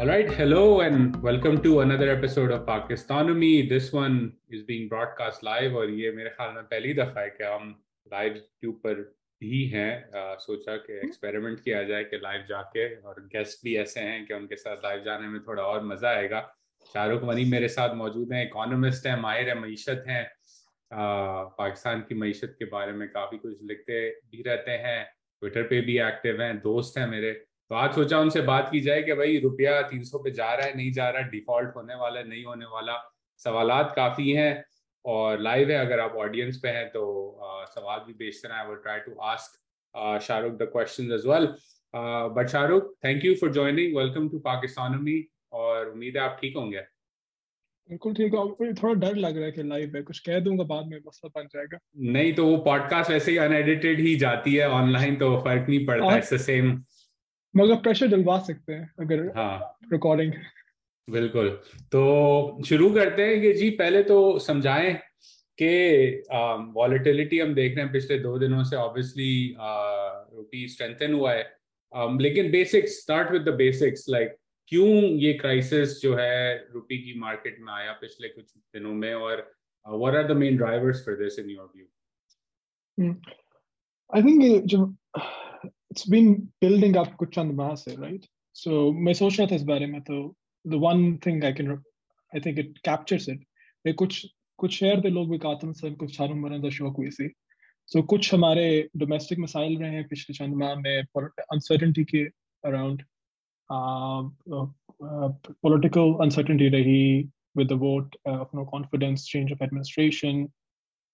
All right, hello and welcome to another episode of Pakistanomy. This one is being broadcast live और ये मेरे ख्याल में पहली दफ़ा है कि हम लाइव ट्यूब पर हैं। आ, सोचा कि एक्सपेरिमेंट किया जाए कि लाइव जाके और गेस्ट भी ऐसे हैं कि उनके साथ लाइव जाने में थोड़ा और मज़ा आएगा। शाहरुख मनी मेरे साथ मौजूद हैं इकोनॉमिस्ट हैं माहिर है मीशत हैं। पाकिस्तान की मीशत के बारे में काफ़ी कुछ लिखते भी रहते हैं ट्विटर पे भी एक्टिव हैं दोस्त हैं मेरे। तो आज सोचा उनसे बात की जाए कि भाई रुपया तीन सौ पे जा रहा है नहीं जा रहा डिफ़ॉल्ट होने वाला है नहीं होने वाला सवाल काफ़ी हैं और लाइव है अगर आप ऑडियंस पे हैं तो आ, सवाल भी भेजते हैं I will try to ask Shahrukh the question as well but Shahrukh thank you for joining welcome to पाकिस्तानमी और उम्मीद है आप ठीक होंगे। बिल्कुल ठीक है। थोड़ा डर लग रहा है कि लाइव है कुछ कह दूँगा बाद में मसला बन जाएगा। नहीं तो वो पॉडकास्ट वैसे ही अनएडिटेड ही जाती है ऑनलाइन तो फ़र्क नहीं पड़ता इट्स द सेम मगर प्रेशर डलवा सकते हैं अगर हाँ। रिकॉर्डिंग बिल्कुल। तो शुरू करते हैं कि जी पहले तो समझाएँ कि वॉलेटिलिटी हम देख रहे हैं पिछले दो दिनों से ऑब्वियसली रुपी स्ट्रेंथन हुआ है। um, लेकिन basics start with the basics like क्यों ये क्राइसिस जो है रुपी की मार्केट में आया पिछले कुछ दिनों में और what are the main drivers for this in your view I think जो it's been building up कुछ चंद माह से right so मैं सोच रहा था इस बारे में तो the one thing I can I think it captures it मैं कुछ कुछ शहर के लोग भी कातम से कुछ चारों मरने का शौक हुई सी so कुछ हमारे डोमेस्टिक मसाइल रहे हैं पिछले चंद माह में अनसर्टनिटी के अराउंड political uncertainty रही with the vote uh, of no confidence change of administration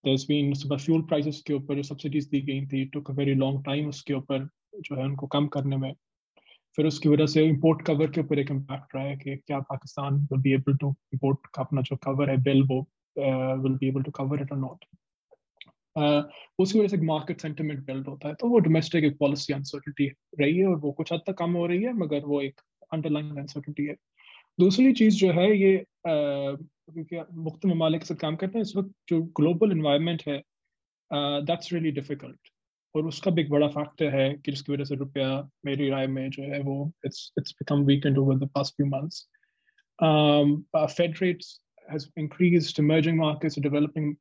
there's been सुबह fuel prices के ऊपर जो subsidies दी गई थी took a very long time उसके ऊपर जो है उनको कम करने में। फिर उसकी वजह से इम्पोर्ट कवर के ऊपर एक इम्पैक्ट रहा है कि क्या Pakistan will be able to import का अपना जो कवर है बिल वो will be able to cover it और नॉट उसकी वजह से मार्केट सेंटिमेंट बिल्ड होता है तो वो डोमेस्टिक एक पॉलिसी अनसर्टिटी रही है और वो कुछ हद तक कम हो रही है, मगर वो एक अंडरलाइन अनसर्टिटी है। दूसरी चीज़ जो है ये क्योंकि मुख्त ममालिक से काम करते हैं, इस वक्त जो ग्लोबल इन्वायरमेंट है दैट्स रियली डिफ़िकल्ट और उसका भी एक बड़ा फैक्टर है कि जिसकी वजह से रुपया मेरी राय में जो है वो it's it's become weakened over the past few months Fed rates has increased emerging markets developing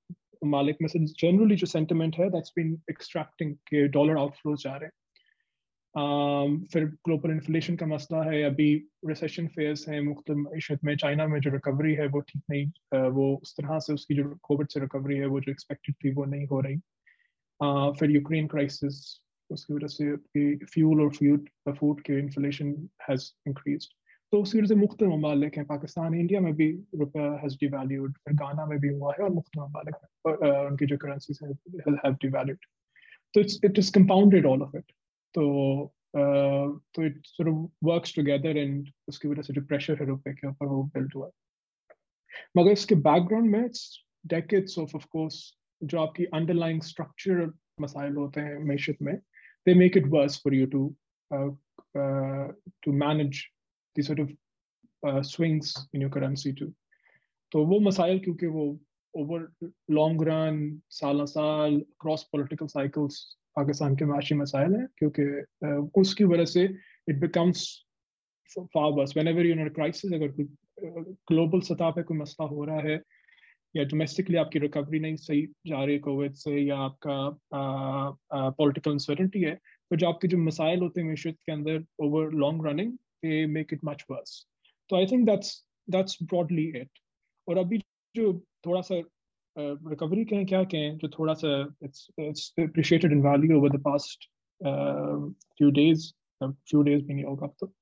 मालिक में से जनरली जो सेंटिमेंट है दैट्स बीन एक्सट्रैक्टिंग के डॉलर आउटफ्लोज जा रहे हैं। Um, फिर ग्लोबल इन्फ्लेशन का मसला है अभी रिसेशन फ़ेज़ है मुख्त में चाइना में जो रिकवरी है वो ठीक नहीं uh, वो उस तरह से उसकी जो कोविड से रिकवरी है वो जो एक्सपेक्टेड थी वो नहीं हो रही। फिर यूक्रेन क्राइसिस उसकी वजह से फ्यूल और फ़ूड फ़ूड के इन्फ्लेशन हैज़ इंक्रीज तो उसकी वजह से मुख्त ममालिक हैं पाकिस्तान इंडिया में भी रुपया हैज़ डिवैल्यूड फिर गाना में भी हुआ है और मुख्त ममालिक उनकी जो करेंसीज हैव डिवैल्यूड तो it's it is compounded all of it तो तो it sort of works together and उसकी वजह से जो प्रेशर है रुपए के ऊपर वो बिल्ड हुआ मगर इसके बैकग्राउंड में it's decades of of course जो आपकी अंडरलाइंग स्ट्रक्चरल मसाइल होते हैं मीशत में they make it worse for you to to manage the sort of swings in your currency too तो वो मसाइल क्योंकि वो ओवर लॉन्ग रन साल साल क्रॉस पॉलिटिकल साइकिल्स पाकिस्तान के माशी मसाइल हैं क्योंकि uh, उसकी वजह से it becomes far worse whenever your crisis अगर कोई ग्लोबल uh, सतह पे कोई मसला हो रहा है या डोमेस्टिकली आपकी रिकवरी नहीं सही जा रही कोविड से या आपका पॉलिटिकल अनसर्टनिटी है तो जो आपके जो मसाइल होते हैं मीशत के अंदर over long running they make it much worse तो I think that's that's broadly it और अभी जो थोड़ा सा रिकवरी कहें क्या कहें, जो थोड़ा सा it's it's appreciated in value over the past few days few days भी नहीं होगा तो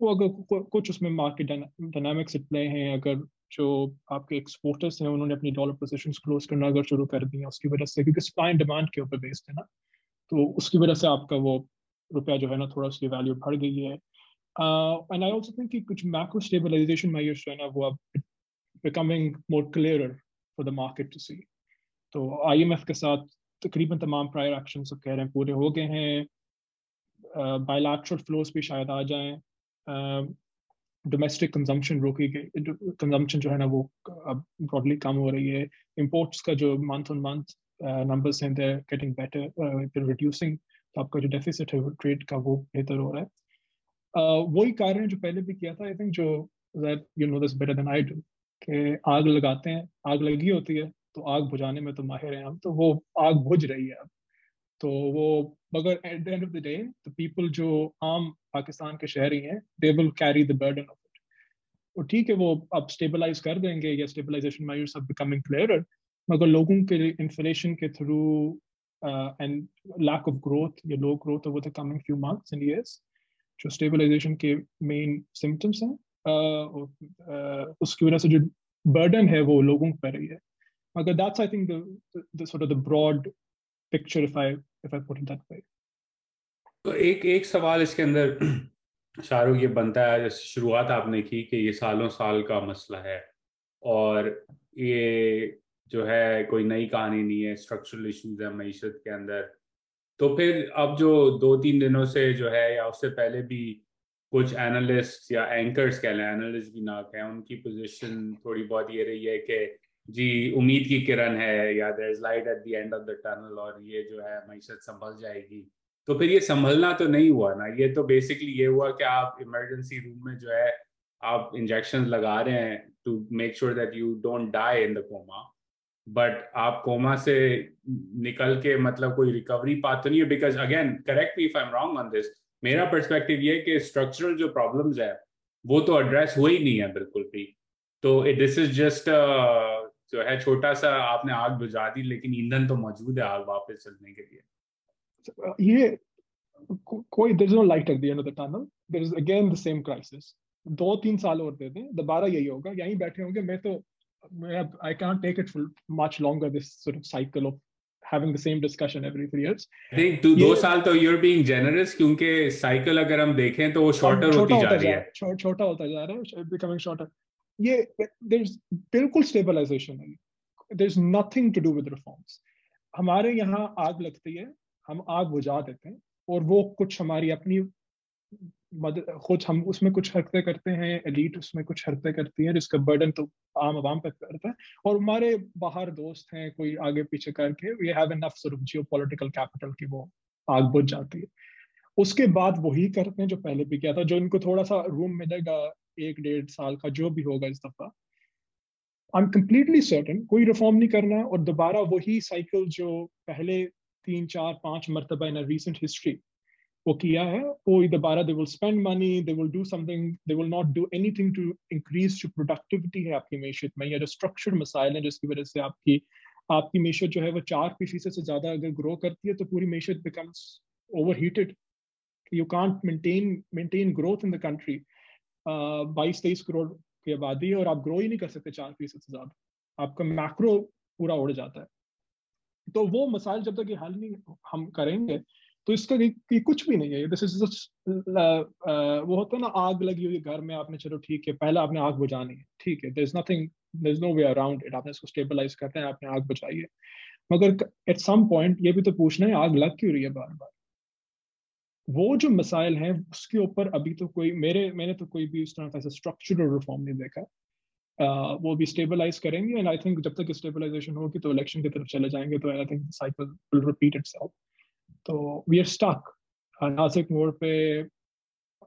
वो अगर कुछ उसमें मार्केट डायनामिक्स प्ले हैं, अगर जो आपके एक्सपोर्टर्स हैं, उन्होंने अपनी डॉलर पोजिशन क्लोज करना अगर शुरू कर दिया उसकी वजह से, क्योंकि सप्लाई एंड डिमांड के ऊपर बेस्ड है ना तो उसकी वजह से आपका वो रुपया जो है ना, थोड़ा उसकी वैल्यू बढ़ गई है। एंड आई ऑल्सो थिंक कुछ मैक्रो स्टेबलाइजेशन मेजर्स जो है ना, वो अब becoming more clear for the market to see तो आईएमएफ के साथ तकरीबन तमाम प्रायर एक्शन सब कह रहे हैं, पूरे हो गए हैं। बायलैटरल फ्लोस भी शायद आ जाएँ। डोमेस्टिक कंजम्पशन रोकी गई कंजम्पशन जो है ना वो ब्रॉडली कम हो रही है। इम्पोर्ट्स का जो मंथ ऑन मंथ नंबर्स हैं देर गेटिंग बेटर रिड्यूसिंग तो आपका जो डेफिसिट है ट्रेड का वो बेहतर हो रहा है। वही कारण जो पहले भी किया था आई थिंक जो that you know this better than I do कि आग लगाते हैं, आग लगी होती है तो आग बुझाने में तो माहिर हैं हम तो वो आग बुझ रही है अब। तो वो मगर at the end of the day the people जो आम पाकिस्तान के शहरी हैं they will carry the burden of it वो ठीक है वो अब स्टेबलाइज कर देंगे या stabilisation measures are becoming clearer मगर लोगों के इन्फ्लेशन के through and lack of growth या low growth over the coming few months and years जो स्टेबलाइजेशन के मेन सिम्टम्स हैं uh, uh, उसकी वजह से जो बर्डन है वो लोगों पर रही है. मगर that's I think the sort of the broad picture if I if I put it that way तो एक एक सवाल इसके अंदर शाहरुख, ये बनता है, जैसे शुरुआत आपने की कि ये सालों साल का मसला है और ये जो है कोई नई कहानी नहीं है स्ट्रक्चरल इश्यूज़ है मीशत के अंदर। तो फिर अब जो दो तीन दिनों से जो है या उससे पहले भी कुछ एनालिस्ट या एंकर्स कह लें एनालिस्ट भी ना कहें उनकी पोजीशन थोड़ी बहुत ये रही है कि जी, उम्मीद की किरण है, या there is light at the end of the tunnel और ये जो है मीशत संभल जाएगी। तो फिर ये संभलना तो नहीं हुआ ना, ये तो बेसिकली ये हुआ कि आप इमरजेंसी रूम में जो है, आप इंजेक्शन लगा रहे हैं to make sure that you don't die in the coma but आप कोमा से निकल के मतलब कोई रिकवरी पाथ तो नहीं है because again correct me if I am wrong on this मेरा परस्पेक्टिव ये कि स्ट्रक्चरल जो प्रॉब्लम्स है, वो तो एड्रेस हुई नहीं है बिल्कुल भी। तो दिस इज़ जस्ट जो है छोटा सा आपने आग बुझा दी लेकिन ईंधन तो मौजूद है आग वापस चलने के लिए। ये कोई there is no light at the end of the tunnel there is again the same crisis दो तीन साल और दे दें दोबारा यही होगा। यहीं बैठे होंगे। मैं तो I can take it for much longer this sort of cycle of having the same discussion every three years. I think तो दो साल तो you're being generous क्योंकि साइकिल अगर हम देखें तो वो शॉर्टर होती जा रही है। छोटा होता जा रहा है becoming shorter. ये, there's बिल्कुल stabilization है। There's nothing to do with reforms. हमारे यहाँ आग लगती है, हम आग बुझा देते हैं, और वो कुछ हमारी अपनी मदद खुद हम उसमें कुछ हरकतें करते हैं एलिट उसमें कुछ हरकतें करती है, जिसका बर्डन तो आम आवाम पर करता है। और हमारे बाहर दोस्त हैं, कोई आगे पीछे करके we have enough sort of geopolitical capital की वो आग बुझ जाती है। उसके बाद वही करते हैं जो पहले भी किया था, जो इनको थोड़ा सा रूम मिलेगा एक डेढ़ साल का जो भी होगा इस दफ़ा आई एम कम्प्लीटली सर्टन कोई रिफॉर्म नहीं करना है और दोबारा वही साइकिल जो पहले तीन, चार, पाँच मरतबा इन रिसेंट हिस्ट्री वो किया है वो दोबारा they will spend money they will do something they will not do anything to increase जो प्रोडक्टिविटी है आपकी मीशत में या जो स्ट्रक्चर मसाइल है जिसकी वजह से आपकी आपकी मीशत जो है वो चार फ़ीसद से ज़्यादा अगर ग्रो करती है तो पूरी मीशत becomes overheated you can't maintain maintain growth in the country बाईस तेईस करोड़ की आबादी है और आप ग्रो ही नहीं कर सकते चार फ़ीसद से ज़्यादा। आपका मैक्रो पूरा उड़ जाता है। तो वो मसाइल जब तक ये हल नहीं, हम करेंगे तो इसका कि कुछ भी नहीं है। दिस इज़ वो होता है ना, आग लगी हुई घर में, आपने चलो ठीक है, पहले आपने आग बुझानी है, ठीक है there nothing there no way around it आपने इसको स्टेबलाइज करते हैं, आपने आग बुझाई है। मगर एट सम पॉइंट ये भी तो पूछना है, आग लग क्यों रही है बार बार वो जो मसाइल हैं उसके ऊपर अभी तो कोई मेरे मैंने तो कोई भी उस तरह का स्ट्रक्चरल रिफॉर्म नहीं देखा। Uh, वो भी स्टेबलाइज करेंगे एंड आई थिंक जब तक स्टेबलाइजेशन होगी तो इलेक्शन की तरफ़ चले जाएँगे तो I think cycle will repeat itself तो वी आर स्टक नासिक मोड़ पे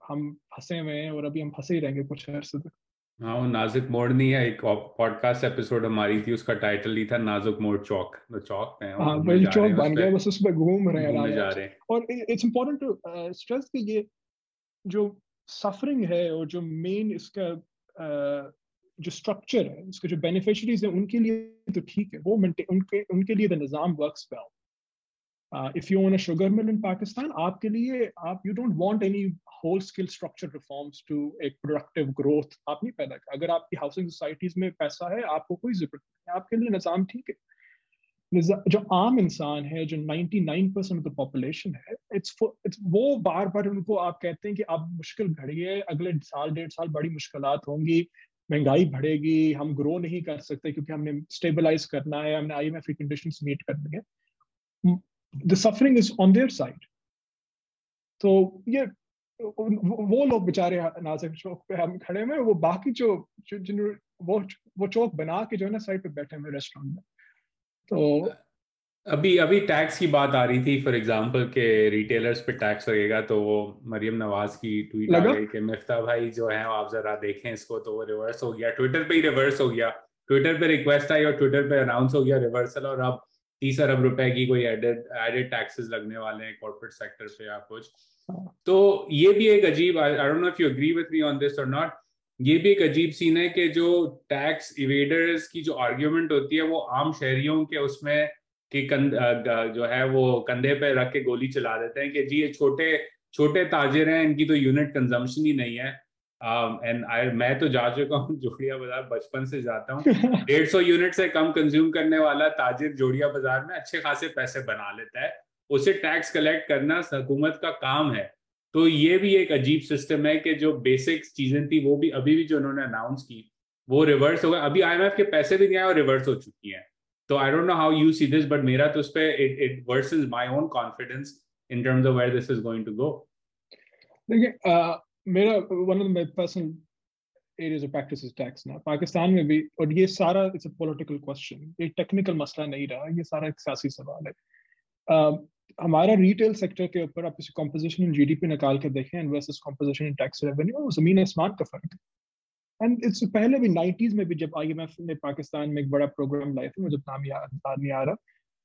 हम फंसे हुए हैं और अभी हम फंसे ही रहेंगे कुछ अर्से तक हाँ वो नाजुक मोड़ नहीं है। एक पॉडकास्ट एपिसोड हमारी थी उसका टाइटल ही था नाजुक मोड़ चौक। द चौक पे हाँ वही चौक बन गया बस उस पे घूम रहे हैं जा रहे हैं। और इट्स इंपॉर्टेंट टू स्ट्रेस कि ये जो सफरिंग है और जो मेन इसका uh, जो स्ट्रक्चर है इसके जो बेनिफिशरीज है उनके लिए तो ठीक है। वो उनके उनके लिए the Nizam works well uh, if you own a sugar mill in आपके लिए आप you don't want any whole scale structure reforms to एक productive growth आप नहीं पैदा कर अगर आपकी housing societies में पैसा है आपको कोई ज़रूरत नहीं आपके लिए निज़ाम ठीक है। जो आम इंसान है जो 99 परसेंट ऑफ़ द पॉपुलेशन है इट्स इट्स वो बार बार उनको आप कहते हैं कि अब मुश्किल घड़ी है अगले साल डेढ़ साल बड़ी मुश्किल होंगी महँगाई बढ़ेगी हम ग्रो नहीं कर सकते क्योंकि हमने स्टेबलाइज करना है हमने आई एम की कंडीशन मीट करनी है। The suffering is on their side. तो ये वो लोग बेचारे नाजिक चौक पे हम खड़े में वो बाकी जो जिन वो वो चौक बना के जो है ना साइड पे बैठे हुए रेस्टोरेंट में। तो अभी अभी टैक्स की बात आ रही थी फॉर एग्जांपल के रिटेलर्स पे टैक्स लगेगा तो वो मरियम नवाज़ की ट्वीट आ गई कि मिफ्ता भाई जो है आप जरा देखें इसको तो वो रिवर्स हो गया। ट्विटर पे ही रिवर्स हो गया। ट्विटर पे रिक्वेस्ट आई और ट्विटर पे अनाउंस हो गया रिवर्सल और अब तीस अरब रुपए की कोई एडेड एडेड टैक्सेस लगने वाले हैं कॉर्पोरेट सेक्टर पे या कुछ हाँ। तो ये भी एक अजीब I don't know if you agree with me on this और नॉट ये भी एक अजीब सीन है कि जो टैक्स इवेडर्स की जो आर्ग्यूमेंट होती है वो आम शहरियों के उसमें कि कंध जो है वो कंधे पे रख के गोली चला देते हैं कि जी ये छोटे छोटे ताजिर हैं इनकी तो यूनिट कंजम्पशन ही नहीं है एंड um, आई मैं तो जा चुका हूँ जोड़िया बाज़ार बचपन से जाता हूँ। डेढ़ सौ यूनिट से कम कंज्यूम करने वाला ताजिर जोड़िया बाज़ार में अच्छे खासे पैसे बना लेता है। उसे टैक्स कलेक्ट करना हुकूमत का काम है। तो ये भी एक अजीब सिस्टम है कि जो बेसिक चीज़ें थी वो भी अभी भी जो उन्होंने अनाउंस की वो रिवर्स हो गए। अभी आई के पैसे भी नहीं आए और रिवर्स हो चुकी हैं। तो I don't know how you see this but मेरा तो उस पर it it my own confidence in terms of where this is going to go देखिए मेरा one of my personal areas of practice is tax ना पाकिस्तान में भी और ये सारा इट्स अ पॉलिटिकल क्वेश्चन ये टेक्निकल मसला नहीं रहा ये सारा एक सियासी सवाल है। uh, हमारा रिटेल सेक्टर के ऊपर आप इसे कॉम्पोजिशन इन जीडीपी निकाल के देखें and versus composition in tax revenue ज़मीन आसमान का फ़र्क। है एंड इट्स पहले भी नाइन्टीज में भी जब आईएमएफ ने पाकिस्तान में एक बड़ा प्रोग्राम लाया था मुझे नाम याद नहीं आ रहा।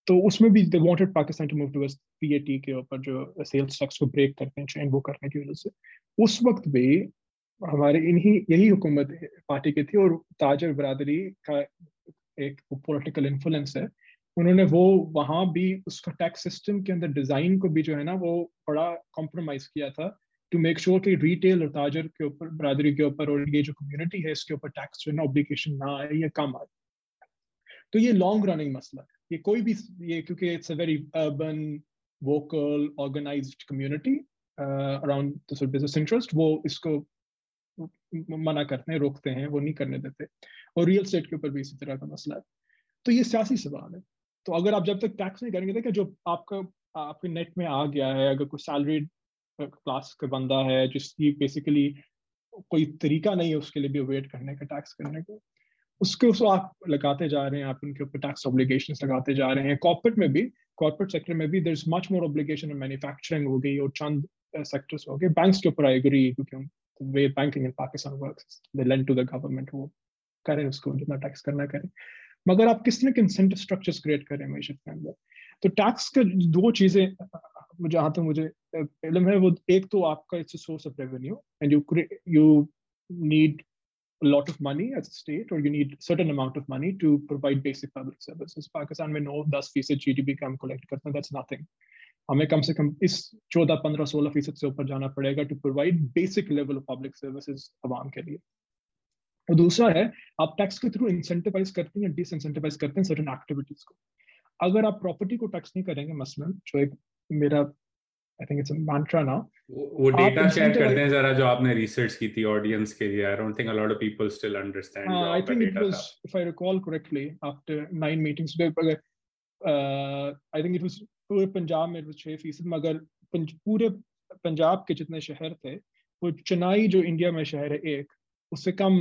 तो उसमें भी they wanted Pakistan to move to PAT के ऊपर, जो सेल्स टैक्स को ब्रेक करते हैं चेन वो करने की वजह से। उस वक्त भी हमारे इन्हीं, यही हुकूमत पार्टी की थी और ताजर बरादरी का एक पॉलिटिकल इन्फ्लुएंस है। उन्होंने वो वहाँ भी उसका टैक्स सिस्टम के अंदर डिज़ाइन को भी जो है ना, वो बड़ा कॉम्प्रोमाइज किया था टू मेक श्योर कि रिटेल और ताजर के ऊपर, बरादरी के ऊपर और ये जो कम्युनिटी है, इसके ऊपर टैक्स जो है ना ऑब्लिकेशन ना आए, या कम आए। तो ये लॉन्ग रनिंग मसला है। ये कोई भी, ये क्योंकि it's a very urban vocal organised community around business interest वो इसको मना करते हैं, रोकते हैं, वो नहीं करने देते। और रियल स्टेट के ऊपर भी इसी तरह का मसला है। तो ये सियासी सवाल है। तो अगर आप जब तक टैक्स नहीं करेंगे, देखिए जो आपका, आपके नेट में आ गया है, अगर कोई सैलरी क्लास का बंदा है, जिसकी बेसिकली कोई तरीका नहीं है उसके लिए भी वेट करने का टैक्स करने का उसके उसको आप लगाते जा रहे हैं, आप उनके ऊपर टैक्स ऑब्लिगेशन लगाते जा रहे हैं। कॉर्पोरेट में भी कॉर्पोरेट सेक्टर में भी there is much more obligation manufacturing हो गई और चंद सेक्टर्स हो गए। बैंक्स के ऊपर आई एग्री क्योंकि way banking in Pakistan works they lend to the government वो करें उसको, जितना टैक्स करना करें। मगर आप किस तरह के इंसेंटिव स्ट्रक्चर्स क्रिएट करें मीशत के अंदर? तो टैक्स का दो चीज़ें जहाँ तक मुझे इलम है वो, एक तो आपका it's source of revenue and you you need a lot of money as a state, or you need certain amount of money to provide basic public services. Pakistan में 9 10 फ़ीसद जीडीपी का हम कलेक्ट करते हमें कम से कम इस 14 15 16 फ़ीसद से ऊपर जाना पड़ेगा to provide basic level of public services आवाम के लिए. और दूसरा है, आप टैक्स के थ्रू इंसेंटिवाइज करते हैं डिसइंसेंटिवाइज करते हैं सर्टन एक्टिविटीज़ को. अगर आप प्रॉपर्टी को टैक्स नहीं करेंगे मसलन जो एक मेरा आई थिंक इट्स मैंट्रा ना वो डेटा शेयर करते हैं जरा जो आपने रिसर्च की थी ऑडियंस के लिए। I don't think a lot of people still understand I think it was if I recall correctly after nine meetings अगर आई थिंक इट वाज पूरे पंजाब में छह फ़ीसद मगर पूरे पंजाब के जितने शहर थे वो चेन्नई जो इंडिया में शहर है एक उससे कम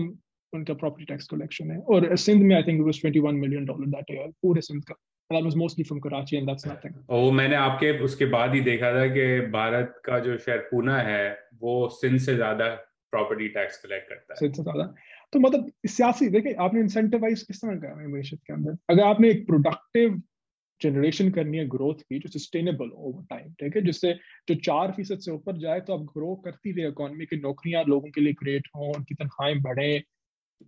उनका प्रॉपर्टी टैक्स कलेक्शन है। और सिंध में I think was 21 million dollar that year पूरे सिंध का। That was mostly from Karachi and that's nothing. ओ मैंने आपके उसके बाद ही देखा था कि भारत का जो शहर पूना है वो सिंध से ज़्यादा प्रॉपर्टी टैक्स कलेक्ट करता है। सिंध से ज़्यादा। तो मतलब सियासी देखिए आपने इंसेंटिवाइज किस तरह करना है मीशत के अंदर? अगर आपने एक प्रोडक्टिव जनरेशन करनी है ग्रोथ की जो सस्टेनेबल ओवर टाइम ठीक है जिससे जो चार फ़ीसद से ऊपर जाए तो आप ग्रो करती रहे इकोनॉमी की नौकरियाँ लोगों के लिए क्रिएट हों उनकी तनख्वाहें बढ़े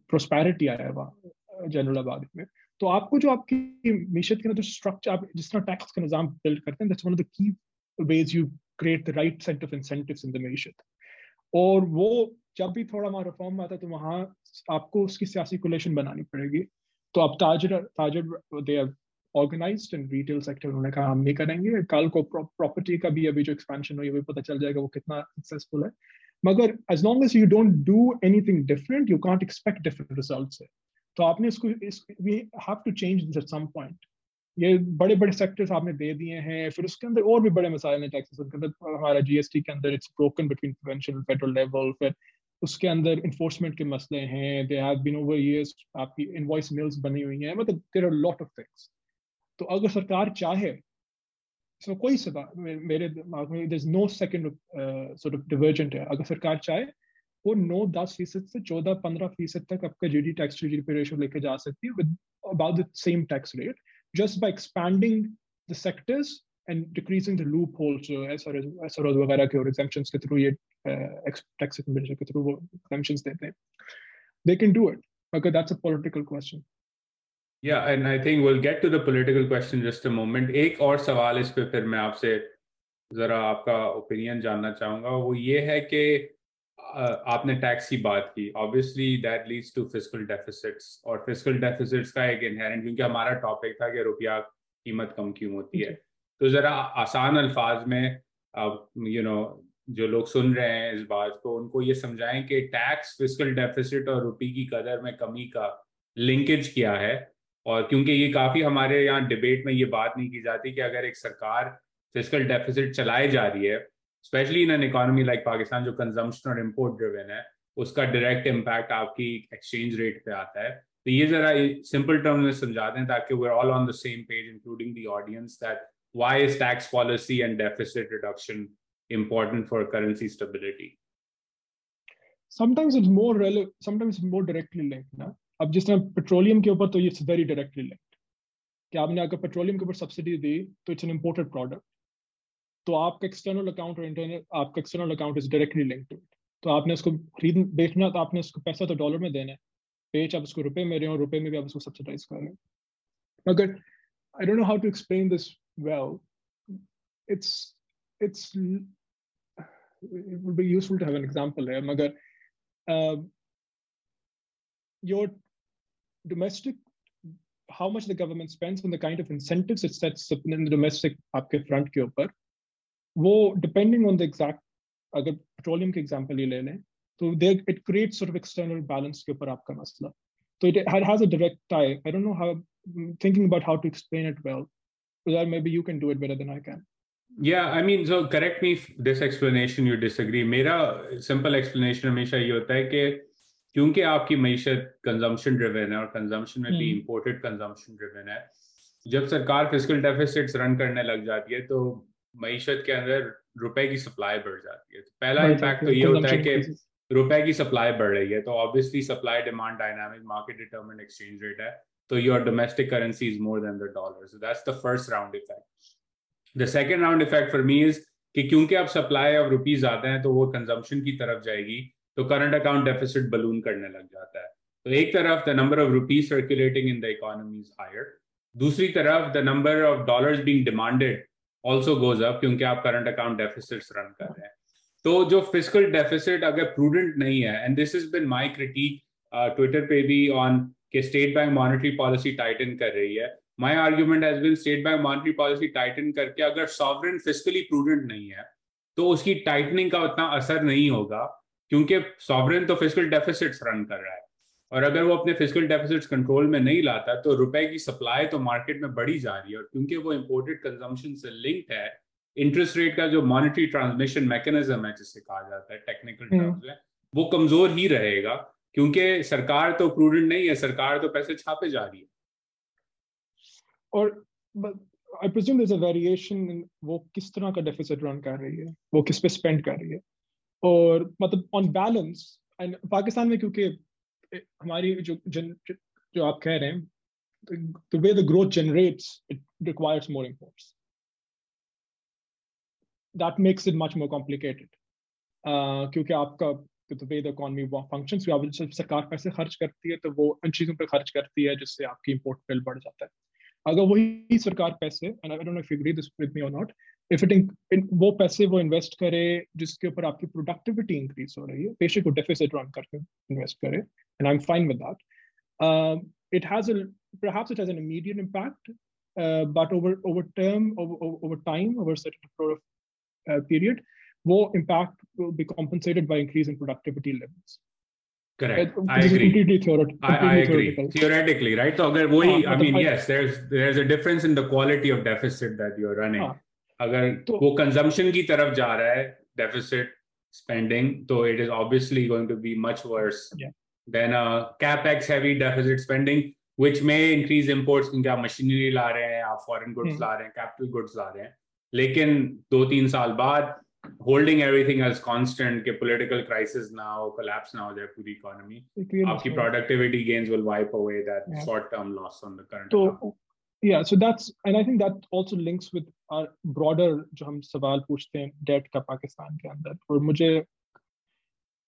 प्रोस्पैरिटी आया वहाँ जनरल आबादी में। तो आपको जो आपकी मीशत के अंदर स्ट्रक्चर आप जिस तरह टैक्स का निज़ाम बिल्ड करते हैं that's one of the key ways you create the right set of incentives in the मीशत और वो जब भी थोड़ा वहाँ रिफॉर्म आता है तो वहाँ आपको उसकी सियासी कोलेशन बनानी पड़ेगी। तो अब ताजर ताजर they are organised and retail sector उन्होंने कहा, हम नहीं करेंगे। कल को प्रॉपर्टी का भी अभी जो एक्सपेंशन हुई है पता चल जाएगा, वो कितना सक्सेसफुल है। मगर as long as you don't do anything different you can't expect different result तो आपने इसको इस we have to change this at some point ये बड़े बड़े सेक्टर्स आपने दे दिए हैं, फिर उसके अंदर और भी बड़े मसाइल हैं। टैक्सेस के अंदर हमारा जीएसटी के अंदर it's broken between provincial federal level फिर उसके अंदर इन्फोर्समेंट के मसले हैं। They have been over years आपकी इनवॉइस मिल्स बनी हुई हैं। मतलब there are lot of things तो अगर सरकार चाहे, इसमें कोई सदा मेरे दिमाग में there is no second sort of divergent है। अगर सरकार चाहे वो नौ दस फ़ीसद से चौदह पंद्रह फ़ीसद तक आपका G D tax to G D ratio लेके जा सकती है with about the same tax rate just by expanding the sectors and decreasing the loopholes S R वगैरह के और एग्जाम्पशंस के थ्रू ये टैक्स uh, के थ्रू वो एग्जाम्पशंस देते हैं। They can do it because that's a political question. Yeah, and I think we'll get to the political question just a moment. एक और सवाल इस पे फिर मैं आपसे जरा आपका ओपिनियन जानना चाहूँगा। वो ये है कि आपने टैक्स की बात की obviously that leads to fiscal deficits और फ़िज़िकल डेफिसिट्स का एक इनहेरेंट क्योंकि हमारा टॉपिक था कि रुपया कीमत कम क्यों होती है। तो ज़रा आसान अल्फाज में अब यू नो जो लोग सुन रहे हैं इस बात को उनको ये समझाएँ कि टैक्स फ़िज़िकल डेफिसिट और रुपये की कदर में कमी का लिंकेज क्या है। और क्योंकि ये काफ़ी हमारे यहाँ डिबेट में ये बात नहीं की जाती कि अगर एक सरकार फ़िज़िकल डेफिसिट चलाए जा रही है especially in an economy like Pakistan जो कंजम्पशन और इम्पोर्ट ड्रिवन है, उसका डायरेक्ट इम्पैक्ट आपकी एक्सचेंज रेट पे आता है। तो ये जरा सिंपल टर्म में समझा दें ताकि we all on the same page including the audience that why is tax policy and deficit reduction important for currency stability? Sometimes it's more relevant sometimes it's more directly linked, na? अब जिस तरह petroleum के ऊपर तो it's very directly linked कि आपने अगर petroleum के ऊपर सब्सिडी दी तो इट्स एन इम्पोर्टेड प्रोडक्ट तो आपका एक्सटर्नल अकाउंट और इंटरनल आपका external account is directly link to it तो आपने उसको खरीद बेचना तो आपने उसको पैसा तो डॉलर में देना है। बेच आप उसको रुपए में रहे हो रुपए में भी आप उसको सब्सिडाइज कर रहे हैं। मगर I don't know how to explain this well it's it's it would be useful to have an example here मगर uh, your domestic how much the government spends on the kind of incentives it sets up in the domestic आपके front ऊपर वो depending on the exact अगर petroleum के example ये ले लें तो there it create sort of external balance के ऊपर आपका मसला। तो it has direct tie I don't know how thinking about how to explain it well that maybe you can do it better than I can Yeah, I mean, so correct me if this explanation you disagree. Mera simple explanation hamesha ye hota hai क्योंकि आपकी मैशत consumption driven है और consumption में भी imported consumption driven है जब सरकार physical deficits run करने लग जाती है तो मीशत के अंदर रुपए की सप्लाई बढ़ जाती है। तो पहला इम्पैक्ट तो ये होता है कि रुपए की सप्लाई बढ़ रही है तो obviously supply demand dynamic market determine exchange rate है तो your domestic currency is more than the dollar so that's the first round effect the second round effect for me is कि क्योंकि अब सप्लाई ऑफ़ रुपीज़ ज़्यादा हैं तो वो consumption की तरफ़ जाएगी तो करंट अकाउंट डेफिसिट बलून करने लग जाता है। तो एक तरफ़ the number of rupees circulating in the economy is higher दूसरी तरफ़ the number of dollars being demanded also goes up क्योंकि आप करंट अकाउंट डेफिसिट्स रन कर रहे हैं। तो जो फ़िज़िकल डेफिसिट अगर प्रूडेंट नहीं है and this is been my critique Twitter पे भी ऑन कि State Bank monetary policy tighten कर रही है। My argument has been State Bank monetary policy tighten करके अगर सॉवरेन फिजिकली प्रूडेंट नहीं है तो उसकी टाइटनिंग का उतना असर नहीं होगा, क्योंकि सॉवरेन तो फ़िज़िकल डेफिसिट्स रन कर रहा है। और अगर वो अपने फ़िज़िकल डेफिसिट्स कंट्रोल में नहीं लाता तो रुपए की सप्लाई तो मार्केट में बढ़ी जा रही है और क्योंकि वो इम्पोर्टेड कंजम्पशन से लिंक्ड है इंटरेस्ट रेट का जो मॉनिटरी ट्रांसमिशन मैकेनिज्म है जिससे कहा जाता है टेक्निकल टर्म्स में वो कमज़ोर ही रहेगा क्योंकि सरकार तो प्रूडेंट नहीं है सरकार तो पैसे छापे जा रही है। और I presume there is a variation वो किस तरह का डेफिसिट रन कर रही है वो किस पे स्पेंड कर रही है। और मतलब ऑन बैलेंस एंड पाकिस्तान में क्योंकि हमारी जो जन, जो आप कह रहे हैं the way the growth generates it requires more imports. That makes it much more complicated. Uh, क्योंकि आपका the way the economy functions सरकार पैसे खर्च करती है तो वो उन चीज़ों पर खर्च करती है जिससे आपकी इम्पोर्ट बिल बढ़ जाता है। अगर वही सरकार पैसे and I this not if it वो पैसे वो इन्वेस्ट करे जिसके ऊपर आपकी प्रोडक्टिविटी इंक्रीज हो रही है बेशक वो डेफिसिट रन करके इन्वेस्ट करे And I am fine with that it has a perhaps it has an immediate impact uh, but over over term over, over time over a certain sort of uh, period वो impact will be compensated by increase in productivity levels Correct. I agree. Theoret- I, I agree. Theoretically, right? So, agar wohi, I mean, yes, there's there's a difference in the quality of deficit that you're running. अगर तो, वो consumption की तरफ जा रहा है deficit spending तो it is obviously going to be much Worse than capex heavy deficit spending which may increase imports क्योंकि आप मशीनरी ला रहे हैं आप फॉरेन गुड्स हम्म। ला रहे हैं कैपिटल गुड्स ला रहे हैं लेकिन दो तीन साल बाद होल्डिंग एवरीथिंग एज कांस्टेंट के पॉलिटिकल क्राइसिस ना हो कोलैप्स ना हो जाए पूरी इकोनॉमी आपकी। Productivity gains will wipe away that. Short term loss on the current तो yeah so that's and i think that also links with our broader जो हम सवाल पूछते हैं डेट का पाकिस्तान के अंदर और मुझे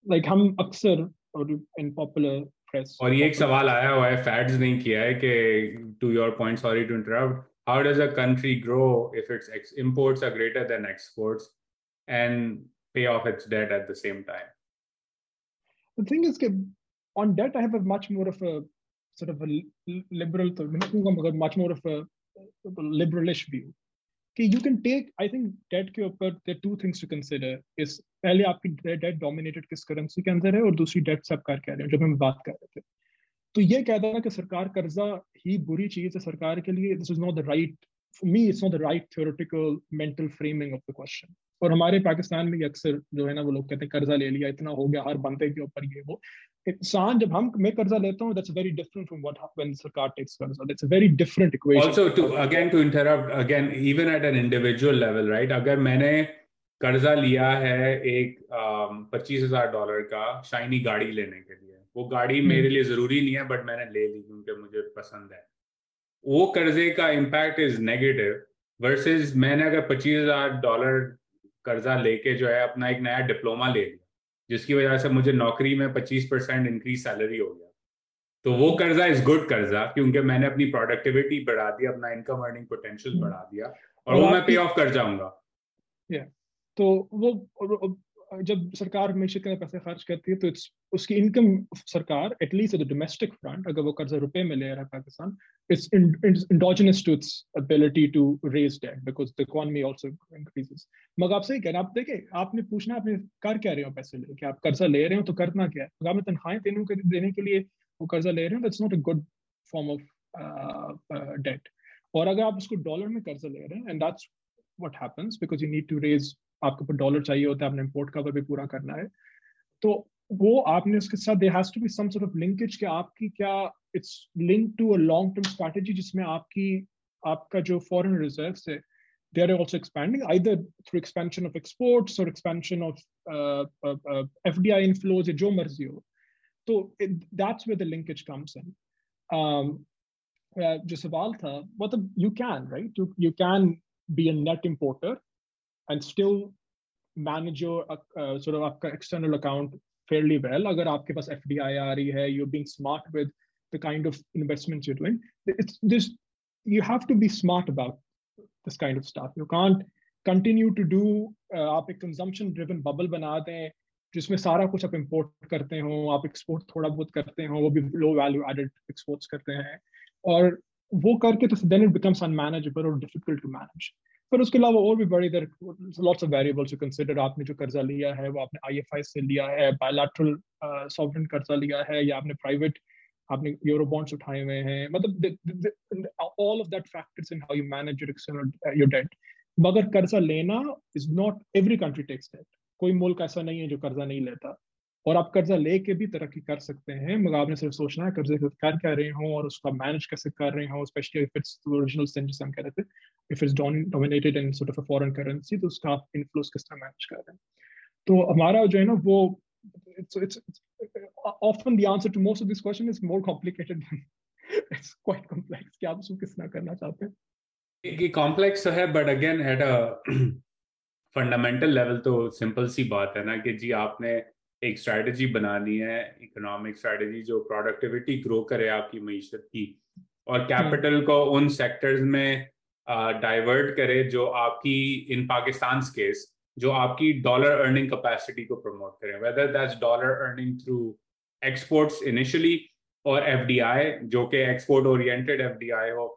like हम अक्सर और इन पॉपुलर प्रेस और ये एक सवाल आया हुआ है फैट्स नहीं किया है कि to your point sorry to interrupt how does a country grow if its imports are greater than exports and pay off its debt at the same time the thing is that on debt i have a much more of a sort of a li- liberal तो मैं कहूँगा मगर much more of a liberalish view कि you can take, I think, debt के ऊपर are two things to consider. पहले आपकी debt dominated किस करेंसी के अंदर है और दूसरी debt से आप कर क्या रहे हैं, जब हम बात कर रहे थे। तो ये कह देना कि सरकार कर्जा ही बुरी चीज़ है सरकार के लिए। This is not the right for me it's not the right theoretical mental framing of the question और हमारे पाकिस्तान में अक्सर जो है ना, वो लोग कहते हैं, कर्जा ले लिया, इतना हो गया, हर बंदे के ऊपर ये वो। इंसान जब हम मैं कर्जा लेता हूँ that's very different from what when सरकार टेक्स कर्जा. That's a very different equation also to again to interrupt again even at an individual level right? अगर मैंने कर्जा लिया है एक पच्चीस हज़ार डॉलर का शाइनी गाड़ी लेने के लिए। वो गाड़ी हम्म। मेरे लिए ज़रूरी नहीं है बट मैंने ले ली क्योंकि मुझे पसंद है। वो कर्जे का इम्पैक्ट इज़ नेगेटिव वर्सेस मैंने अगर पच्चीस हज़ार डॉलर कर्जा लेके जो है अपना एक नया डिप्लोमा ले लिया। जिसकी वजह से मुझे नौकरी में पच्चीस परसेंट इंक्रीज सैलरी हो गया। तो वो कर्जा इज़ गुड कर्जा क्योंकि मैंने अपनी प्रोडक्टिविटी बढ़ा दी अपना इनकम अर्निंग पोटेंशियल। बढ़ा दिया और वो मैं पे ऑफ़ कर जाऊँगा। तो वो जब सरकार हमेशा के पैसे खर्च करती है तो इट्स उसकी इनकम सरकार एटलीस्ट द डोमेस्टिक फ्रंट अगर वो कर्जा रुपए में ले रहा है Pakistan it's endogenous to its ability to raise debt because the economy also increases मगर आप सही कह रहे आप देखिए, आपने पूछना, आपने कर क्या रहे हो पैसे लेके आप कर्जा ले रहे हो तो करना क्या है? अगर आपने तनख्वाहें देने के देने के लिए वो कर्जा ले रहे हो that's not a good form of debt और अगर आप उसको डॉलर में कर्जा ले रहे हैं and that's what happens because you need to raise आपके ऊपर डॉलर चाहिए होता है, आपने इम्पोर्ट कवर भी पूरा करना है। तो वो आपने उसके साथ they has be some of linkage कि आपकी क्या it's link to a long term strategy जिसमें आपकी, आपका जो फॉरेन रिज़र्व है they are also expanding either through expansion of exports और expansion of F D I inflows जो मर्ज़ी हो। तो that's with the linkage comes in um, uh, जो सवाल था मतलब you can right you can be a net importer manage your uh, uh, आपका external account fairly well अगर आपके पास FDI आ रही है smart with the kind of investments you're doing it's this you have to be smart about this kind of stuff you can't continue to do uh, आप एक consumption driven bubble बना दें जिसमें सारा कुछ आप import करते हो आप export थोड़ा बहुत करते हो वो भी low value added exports करते हैं और वो करके तो then it becomes unmanageable or difficult to manage पर उसके अलावा और भी बड़ी there lots of variables to consider आपने जो कर्जा लिया है, वो आपने आईएफआई से लिया है बायलैटरल सॉवरेन कर्जा लिया है, या आपने प्राइवेट आपने यूरो बॉन्ड्स उठाए हुए हैं। मतलब all of that factors in how you manage your external your debt मगर कर्जा लेना is not every country takes debt कोई मुल्क ऐसा नहीं है जो कर्जा नहीं लेता। और आप कर्जा लेके भी तरक्की कर सकते हैं मगर आपने सिर्फ़ सोचना है कर्जे कर क्या रहे हो और उसका मैनेज कैसे कर रहे हो specially if it's original sense जिसे हम कह रहे थे if it's dominated in sort of a foreign currency तो उसका आप इन्फ्लुएंस किस तरह मैनेज कर रहे हैं। तो हमारा जो है ना वो it's it's, often the answer to most of this question is more complicated than it's quite complex. कि आप उसको किस तरह करना चाहते हैं? ये कॉम्प्लेक्स तो है but again at a fundamental level तो सिंपल सी बात है ना कि जी आपने एक स्ट्रैटेजी बनानी है इकोनॉमिक स्ट्रैटेजी जो प्रोडक्टिविटी ग्रो करे आपकी मीशत की और कैपिटल को उन सेक्टर्स में डाइवर्ट करे जो आपकी इन पाकिस्तान केस जो आपकी डॉलर अर्निंग कैपेसिटी को प्रमोट करें। Whether that's dollar earning through exports initially और एफडीआई जो कि एक्सपोर्ट ओरिएंटेड एफडीआई हो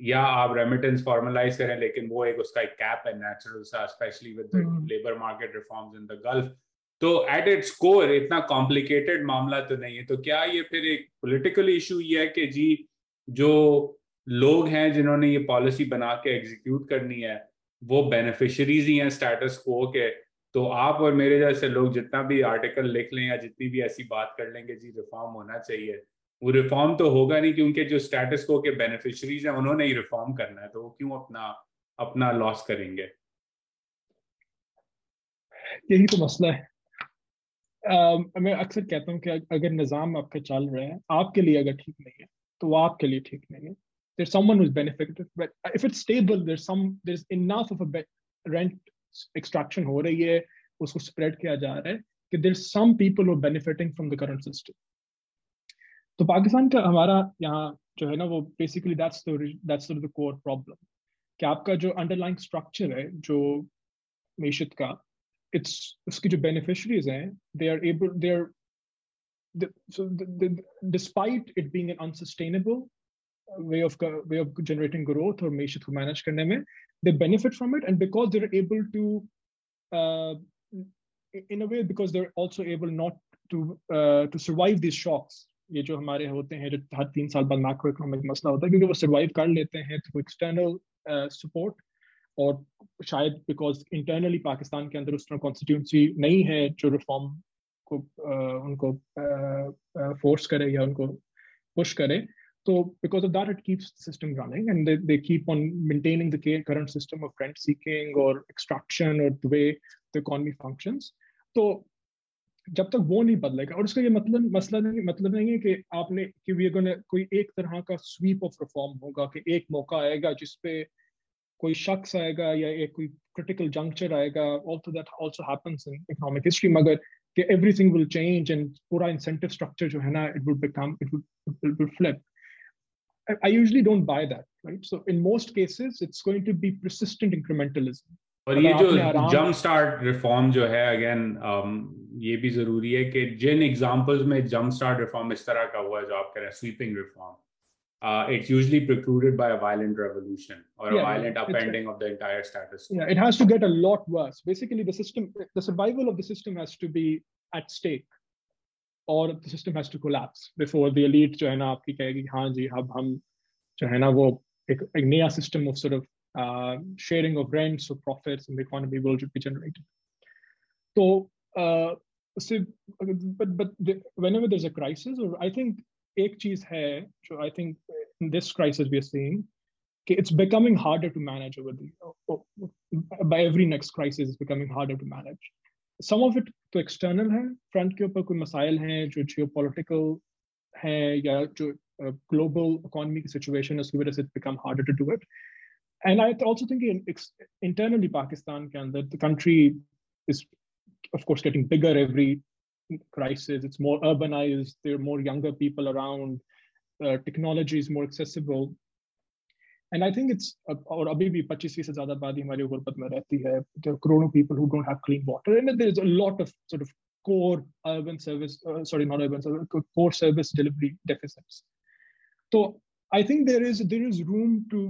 या आप रेमिटेंस फॉर्मलाइज करें लेकिन वो एक उसका एक कैप है नेचुरल सा specially with labour market reforms in the Gulf तो एट इट्स कोर इतना कॉम्प्लिकेटेड मामला तो नहीं है। तो क्या ये फिर एक पॉलिटिकल इशू ये है कि जी, जो लोग हैं जिन्होंने ये पॉलिसी बना के एग्जीक्यूट करनी है, वो बेनिफिशरीज ही हैं स्टेटस को के। तो आप और मेरे जैसे लोग जितना भी आर्टिकल लिख लें या जितनी भी ऐसी बात कर लेंगे, जी रिफॉर्म होना चाहिए। वो रिफॉर्म तो होगा नहीं क्योंकि जो स्टेटस को के बेनिफिशरीज हैं, उन्होंने ही रिफॉर्म करना है तो वो क्यों अपना अपना लॉस करेंगे? यही तो मसला है। आ, मैं अक्सर कहता हूँ कि अगर निज़ाम आपके चल रहे हैं आपके लिए अगर ठीक नहीं है तो वो आपके लिए ठीक नहीं है। There समेफिटेड but if it stable there some are is enough of rent extraction हो रही है उसको स्प्रेड किया जा रहा है कि there some people are benefiting from the current system तो पाकिस्तान का हमारा यहाँ जो है ना वो basically that's that's core problem कि आपका जो अंडरलाइंग स्ट्रक्चर है जो मीशत का इट्स उसकी जो बेनिफिशरीज हैं they are able they are so the, the, despite it being an unsustainable way of way of generating growth or मीशत को मैनेज करने में they benefit from it and because they're able to uh, in a way because they're also able not to uh, to survive these shocks ये जो हमारे होते हैं जो हर तीन साल बाद मैक्रो इकोनॉमिक मसला होता है क्योंकि वो सर्वाइव कर लेते हैं थ्रू एक्सटर्नल सपोर्ट और शायद बिकॉज़ इंटरनली पाकिस्तान के अंदर उस तरह कॉन्स्टिट्यूंसी नहीं है जो रिफॉर्म को uh, उनको फोर्स uh, करे या उनको पुश करे तो because of that it keeps system running and they keep on maintaining the current system of rent seeking और एक्सट्रैक्शन और the way the economy functions तो जब तक वो नहीं बदलेगा और उसका ये मतलब मसला नहीं मतलब नहीं है कि आपने कि वी कोई एक तरह का स्वीप ऑफ़ रिफॉर्म होगा कि एक मौका आएगा जिसपे कोई शख्स आएगा या एक कोई क्रिटिकल जंक्चर आएगा also that also happens in economic history मगर कि एवरीथिंग विल चेंज एंड पूरा इंसेंटिव स्ट्रक्चर जो है ना it would become it would will flip I usually don't buy that, right? So in most cases, it's going to be persistent incrementalism. और ये जो jump start reform जो है again um, ये भी ज़रूरी है कि जिन एग्जांपल्स में जंप स्टार्ट रिफॉर्म इस तरह का हुआ है जो आप कह रहे हैं sweeping reform uh, it's usually precluded by a violent revolution or yeah, a violent upending of the entire status quo. Yeah, it has to get a lot worse. Basically, the system, the survival of the system has to be at stake, or the system has to collapse before the elite जो है ना आपकी कहेगी हाँ जी अब हम जो है ना वो एक, एक नया system of sort of uh, sharing of rents or profits in the economy will be generated. So, uh, so but but the, whenever there's a crisis, or I think एक चीज़ है जो I think in this crisis we are seeing, it's becoming harder to manage over the by every next crisis it's becoming harder to manage. Some of it तो external है, front के ऊपर कोई मसाइल हैं जो geopolitical है या जो global economy situation is where it's become harder to do it and I also think in, internally Pakistan can that the country is of course getting bigger every crisis. It's more urbanized. There are more younger people around. Uh, technology is more accessible. And I think it's or अभी भी 25 से ज़्यादा आबादी हमारी गुरबत में रहती है. There are crore people who don't have clean water, and there's a lot of sort of core urban service, uh, sorry, not urban service, core service delivery deficits. So I think there is there is room to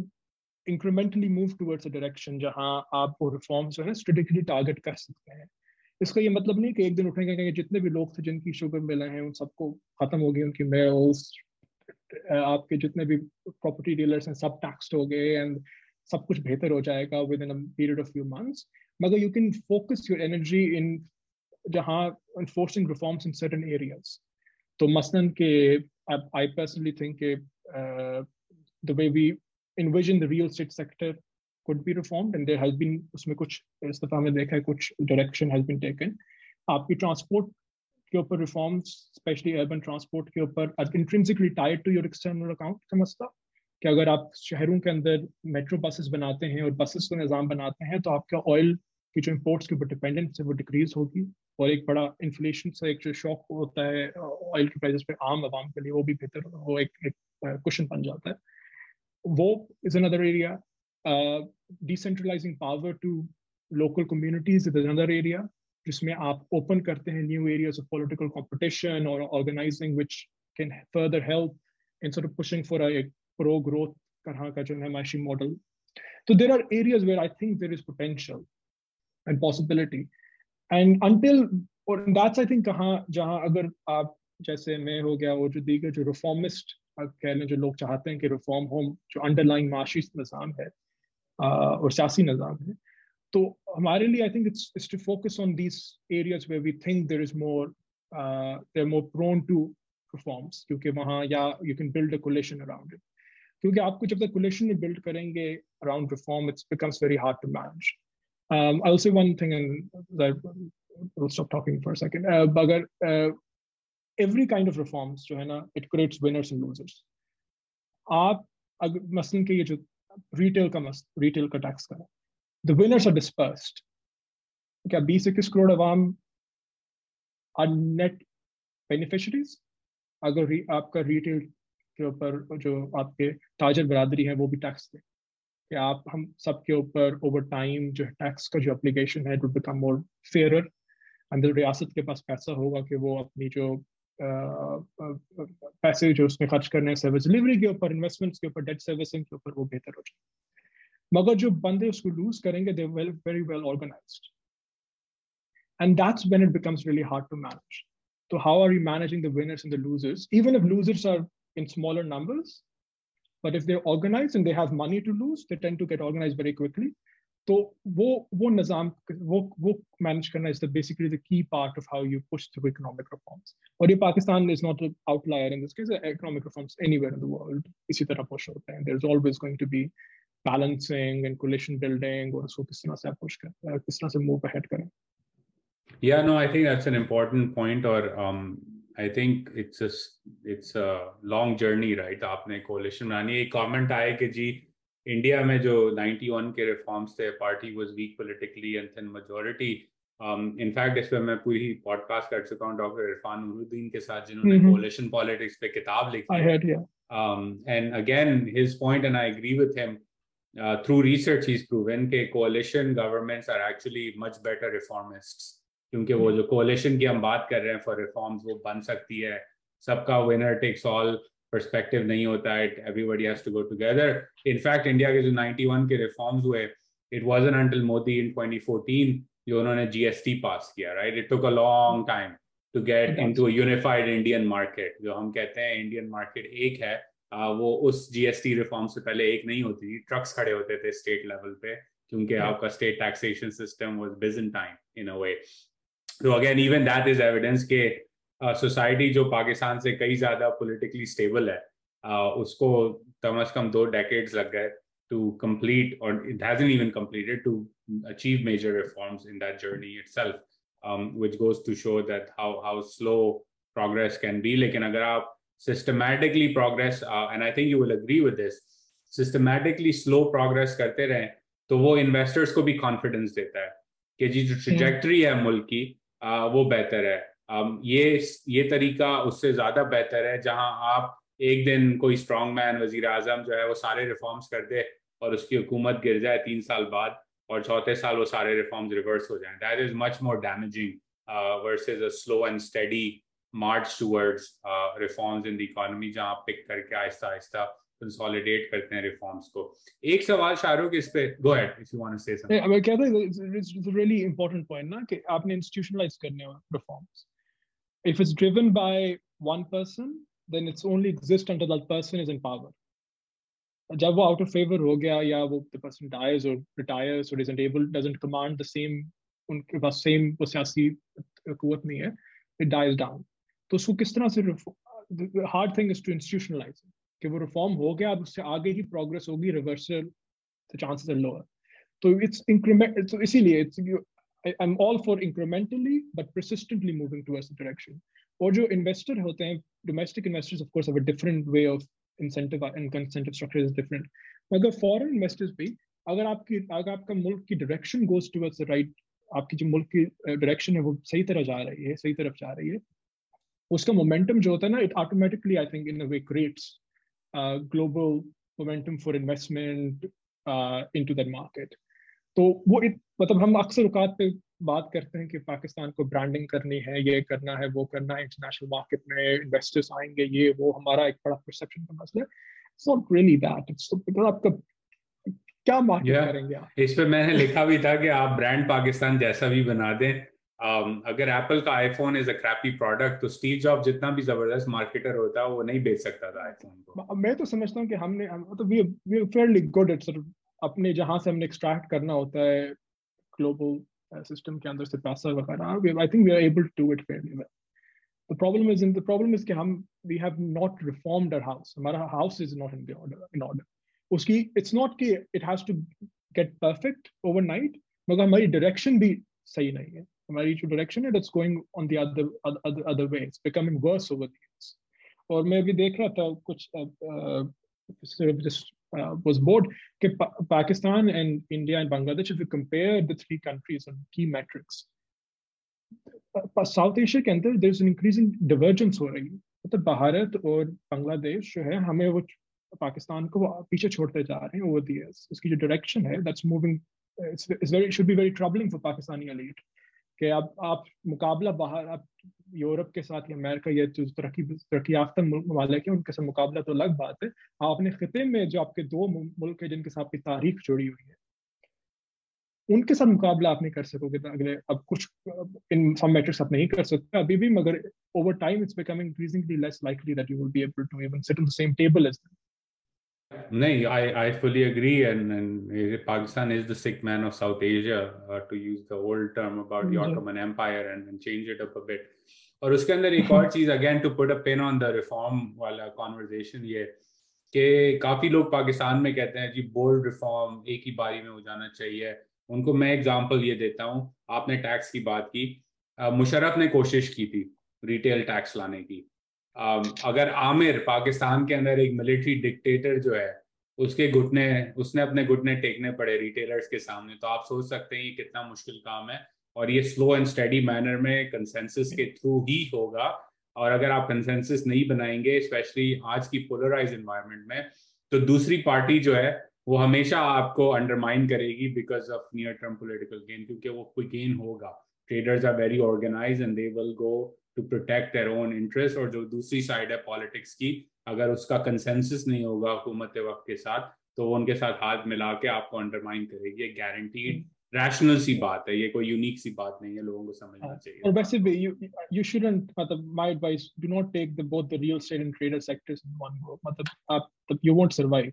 incrementally move towards a direction जहां आप वो reforms जो है strategically target कर सकते हैं इसका ये मतलब नहीं कि एक दिन उठेंगे कि जितने भी लोग थे जिनकी शुगर मिले हैं उन सबको खत्म हो गई उनकी मेल्स आपके जितने भी प्रॉपर्टी डीलर्स हैं सब टैक्सड हो गए एंड सब कुछ बेहतर हो जाएगा within period of few months मगर you can focus your energy in जहाँ enforcing reforms in certain areas. तो मसलन के personally think uh, the way we envision the real estate sector could be reformed and there has been उसमें कुछ इस दफ़ा में देखा है कुछ direction has been taken आपकी transport के ऊपर reforms especially urban transport के ऊपर intrinsically tied to your external account समझता कि अगर आप शहरों के अंदर मेट्रो बसेस बनाते हैं और बसेस का निज़ाम बनाते हैं तो आपका ऑयल की जो इम्पोर्ट्स के ऊपर डिपेंडेंस है वो डिक्रीज होगी और एक बड़ा इन्फ्लेशन से एक जो शॉक होता है ऑयल के प्राइसेस पे आम आवाम के लिए वो भी बेहतर वो एक, एक क्वेश्चन बन जाता है WOP is another area. Uh, decentralizing power to local communities is another area. जिसमें आप open करते हैं new areas of political competition or organizing which can further help in sort of pushing for a pro growth तरह का जो है model. So there are areas where I think there is potential and possibility. And until or that's I think कहाँ जहाँ अगर आप जैसे मैं हो गया वो जो दीगर जो reformist कह लें जो लोग चाहते हैं कि रिफॉर्म होम जो अंडरलाइंग माशी निज़ाम है और सियासी निज़ाम है तो हमारे लिए I think it's to focus on these areas where we think there is more there more prone to reforms क्योंकि वहाँ या you can build a coalition around it क्योंकि आपको जब तक कोलेशन में बिल्ड करेंगे around reform it's becomes very hard to manage um, I'll say one thing and I will stop talking for a second. Uh, but uh, जो है ना it creates winners and losers. आप अगर मसलन के ये जो रिटेल का मस रिटेल का टैक्स का the winners are dispersed. क्या 20 इक्कीस करोड़ अवाम are net beneficiaries? अगर री, आपका रिटेल के ऊपर जो आपके ताजर बरादरी है वो भी टैक्स दे। कि आप हम सबके ऊपर ओवर टाइम जो है टैक्स का जो एप्लीकेशन है विल बिकम मोर फेयरर अंदर रियासत के पास पैसा होगा कि वो अपनी जो पैसे जो उसमें खर्च करने हैं सर्विस डिलीवरी के ऊपर इन्वेस्टमेंट्स के ऊपर डेट सर्विसिंग के ऊपर वो बेहतर हो जाए मगर जो बंदे उसको लूज करेंगे they well very well organised and that's when it becomes really hard to manage so how are you managing the winners and the losers even if losers are in smaller numbers but if they're organized and they have money to lose they tend to get organized very quickly So वो वो निज़ाम वो वो manage करना is the basically the key part of how you push through economic reforms और ये Pakistan is not outlier in this case economic reforms anywhere in the world इसी तरह push होते हैं there is always going to be balancing and coalition building और उसको किस तरह से पुश कर किस तरह से मूव अहेड करें Yeah, no, I think that's an important point. Or um, I think it's a it's a long journey, right? आपने coalition बनानी एक comment आए कि जी इंडिया में जो 91 के रिफॉर्म्स थे party was weak politically and thin majority in fact इस पे मैं पूरी पॉडकास्ट कर चुका हूँ डॉक्टर इरफान नूरुद्दीन के साथ जिन्होंने कोलिशन पॉलिटिक्स पे किताब लिखी है। And again his point and I agree with him through research is proven के coalition governments are actually much better reformists क्योंकि वो जो कोलिशन की हम बात कर रहे हैं फॉर रिफॉर्म्स वो बन सकती है। सबका विनर टेक्स ऑल पर्सपेक्टिव नहीं होता है everybody has to go together in fact India के जो 91 के रिफॉर्म्स हुए it wasn't until Modi in 2014 जो उन्होंने जीएसटी पास किया right it took a long time to get into a unified Indian market जो हम कहते हैं इंडियन मार्केट एक है। uh, वो उस जीएसटी रिफॉर्म से पहले एक नहीं होती थी। ट्रक्स खड़े होते थे स्टेट लेवल पे क्योंकि आपका state taxation system was Byzantine in a way तो again even that is evidence के सोसाइटी uh, जो पाकिस्तान से कई ज़्यादा पोलिटिकली स्टेबल है uh, उसको कम अज कम दो डेकेड्स लग गए टू कंप्लीट और it hasn't even completed to achieve major reforms in that journey itself which goes to show that how how slow progress can be लेकिन अगर आप systematically progress and I think you will agree with this systematically slow progress करते रहें तो वो investors को भी confidence देता है कि जी जो ट्रिजेक्ट्री है मुल्क की uh, वो बेहतर है। um, ये ये तरीका उससे ज़्यादा बेहतर है जहाँ आप एक दिन कोई स्ट्रॉन्ग मैन वज़ीर आज़म जो है वो सारे रिफॉर्म्स कर दे और उसकी हुकूमत गिर जाए तीन साल बाद और चौथे साल वो सारे रिफॉर्म्स रिवर्स हो जाए। That is much more damaging versus a slow and steady march towards reforms in the economy जहाँ पिक करके आहिस्ता आहिस्ता कंसोलिडेट करते हैं रिफॉर्म्स को। एक सवाल शाहरुख इस पे go ahead if you want to say something मैं कहता हूँ इट्स रियली इंपॉर्टेंट पॉइंट ना कि आपने इंस्टीट्यूशनलाइज करने हैं reforms if it's driven by one person, then it's only exist until that person is in power. जब वो out of favor हो गया या वो the person dies or retires or isn't able doesn't command the same उनके पास same वो सियासी कुवत नहीं है it dies down तो उसको किस तरह से the hard thing is to institutionalize it कि वो reform हो गया अब उससे आगे ही progress होगी reversal the chances are lower तो it's increment तो इसीलिए it's I, I'm all for incrementally but persistently moving towards the direction. और जो investor होते हैं domestic investors of course have a different way of incentive and incentive structure is different. मगर foreign investors भी अगर आपकी अगर आपका मुल्क की direction goes towards the right आपकी जो मुल्क की direction है वो सही तरह जा रही है सही तरफ़ जा रही है उसका momentum जो होता है ना it automatically I think in a way creates uh, global momentum for investment uh, into that market. तो वो इत, मतलब हम अक्सर औकात पे बात करते हैं कि पाकिस्तान को ब्रांडिंग करनी है ये करना है वो करना है इंटरनेशनल मार्केट में इन्वेस्टर्स आएँगे ये वो हमारा एक बड़ा परसेप्शन का मसला है। It's not really that it's आपका क्या मार्केट yeah, करेंगे आप? इस पे मैंने लिखा भी था कि आप ब्रांड पाकिस्तान जैसा भी बना दें। Um, अगर एप्पल का iPhone is a crappy product तो स्टीव जॉब जितना भी ज़बरदस्त मार्केटर होता है वो नहीं बेच सकता था आईफोन को। मैं तो समझता हूँ कि हमने तो we we fairly good at अपने जहाँ से हमने एक्सट्रैक्ट करना होता है ग्लोबल सिस्टम uh, के अंदर से पैसा वगैरह I think we are able to do it fairly well the problem is in the problem is कि हम we have not reformed our house हमारा house is not in the order in order उसकी it's not कि it has to get perfect overnight मगर हमारी direction भी सही नहीं है हमारी जो direction है it's going on the other other other way it's becoming worse over the years और मैं अभी देख रहा था कुछ just uh, was bored कि Pakistan and India and Bangladesh if you compare the three countries on key metrics South Asia के अंदर देर इज़ इंक्रीजिंग डिवर्जेंस हो रही है मतलब भारत और बांग्लादेश जो है हमें वो पाकिस्तान को पीछे छोड़ते जा रहे हैं ओवर द इयर्स उसकी जो डायरेक्शन है that's moving it's very should be very troubling for Pakistani elite कि अब आप मुकाबला बाहर आप यूरोप के साथ या अमेरिका या जो तरक्की तरक्की याफ्ता ममालिक है उनके साथ मुकाबला तो अलग बात है। आपने खिते में जो आपके दो मुल्क है जिनके साथ आपकी तारीख जुड़ी हुई है उनके साथ मुकाबला आप नहीं कर सकोगे तो अगले अब कुछ इन सम मैट्रिक्स आप नहीं कर सकते। अभी भी मगर over time it's becoming increasingly less likely that you will be able to even sit on the same table as नहीं fully agree and and Pakistan is the sick man of South Asia uh, to use the old term about the Ottoman Empire and, and change it up a bit. और उसके अंदर एक और चीज़ again to put a pin on the reform वाला conversation ये, कि काफ़ी लोग पाकिस्तान में कहते हैं, जी बोल्ड रिफॉर्म एक ही बारी में हो जाना चाहिए। उनको मैं एग्जांपल ये देता हूँ, आपने टैक्स की बात की मुशरफ ने कोशिश की थी रिटेल टैक्स लाने की। अगर आमिर पाकिस्तान के अंदर एक मिलिट्री डिक्टेटर जो है, उसके घुटने, उसने अपने घुटने टेकने पड़े रिटेलर्स के सामने तो आप सोच सकते हैं ये कितना मुश्किल काम है। और ये स्लो एंड स्टडी मैनर में कंसेंसस के थ्रू ही होगा। और अगर आप कंसेंसस नहीं बनाएँगे स्पेशली आज की पोलराइज इन्वायरमेंट में तो दूसरी पार्टी जो है, वो हमेशा आपको अंडरमाइन करेगी because of near term political gain क्योंकि वो कोई गेन होगा। Traders are very organise and they will go to protect their own interest और जो दूसरी साइड है पॉलिटिक्स की, अगर उसका कंसेंसस नहीं होगा हुकूमत वक्त के साथ तो वो उनके साथ हाथ मिला के आपको अंडरमाइन करेगी गारंटीड रैशनल सी बात है ये कोई यूनिक सी बात नहीं है लोगों को समझना हाँ, चाहिए। और वैसे भी यू यू शुडंट मतलब my advice do not take the both the real estate and trader sectors in one go मतलब आप you won't survive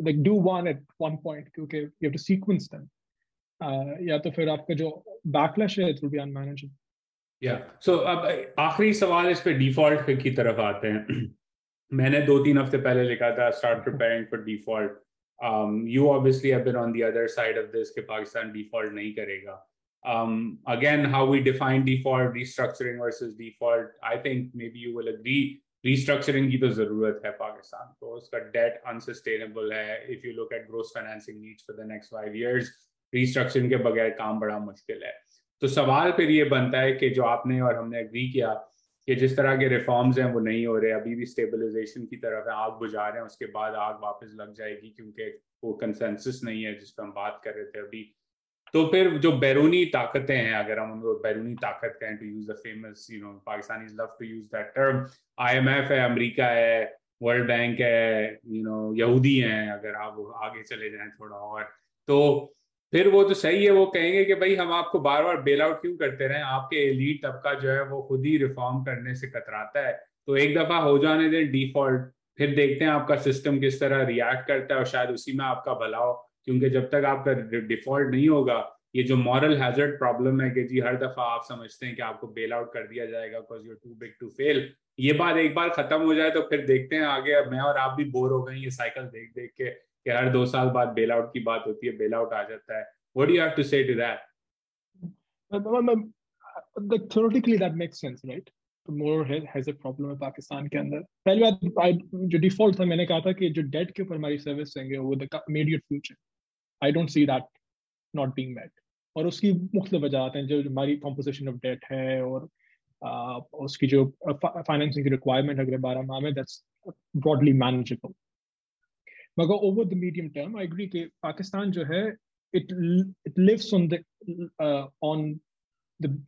like do one at one point क्योंकि have to sequence them. Uh, या तो फिर आपका जो backlash है will be unmanageable. Yeah. So अब आखिरी सवाल इस पे डिफ़ॉल्ट की तरफ़ आते हैं। मैंने दो तीन हफ़्ते पहले लिखा था start preparing for default. Um, you obviously have been on the other side of this कि पाकिस्तान default नहीं करेगा। Um, again how we define default restructuring versus default I think maybe you will agree restructuring की तो ज़रूरत है पाकिस्तान को। उसका debt unsustainable है। If you look at gross financing needs for the next five years restructuring के बगैर काम बड़ा मुश्किल है। तो सवाल फिर ये बनता है कि जो आपने और हमने एग्री किया कि जिस तरह के रिफॉर्म्स हैं, वो नहीं हो रहे, अभी भी स्टेबलाइजेशन की तरफ़ है, आग बुझा रहे हैं, उसके बाद आग वापस लग जाएगी क्योंकि वो कंसेंसस नहीं है जिस पर हम बात कर रहे थे अभी। तो फिर जो बैरूनी ताकतें हैं, अगर हम उनको बैरूनी ताकत कहें to use the famous you know Pakistani love to use that term IMF है अमेरिका है वर्ल्ड बैंक है यू नो यहूदी हैं, अगर आप आगे चले जाएँ थोड़ा और तो फिर वो तो सही है, वो कहेंगे कि भाई हम आपको बार बार बेल आउट क्यों करते रहे? आपके एलीट तबका जो है, वो खुद ही रिफॉर्म करने से कतराता है। तो एक दफ़ा हो जाने दें डिफ़ॉल्ट फिर देखते हैं आपका सिस्टम किस तरह रिएक्ट करता है और शायद उसी में आपका भला हो। क्योंकि जब तक आपका डिफ़ॉल्ट नहीं होगा, ये जो मॉरल हैजर्ड प्रॉब्लम है कि जी हर दफ़ा आप समझते हैं कि आपको बेल आउट कर दिया जाएगा because you too big to fail ये बात एक बार खत्म हो जाए तो फिर देखते हैं आगे। मैं और आप भी बोर हो गए ये साइकिल देख देख के। कि हर दो साल बाद बेल आउट की बात होती है बेल आउट आ जाता है। What do you have to say to that like theoretically that makes sense right? More has a problem है पाकिस्तान के अंदर। पहली बात जो डिफ़ॉल्ट था मैंने कहा था कि जो डेट के ऊपर हमारी सर्विस देंगे वो the immediate future I don't see that not being met और उसकी मुख्त वजह हैं जो हमारी ऑफ़ डेट है और uh, उसकी जो फाइनेंसिंग रिक्वायरमेंट अगले बारह माह में दैट्स ब्रॉडली मैनेजेबल मगर over the medium term I agree कि पाकिस्तान जो है it it lives on the on the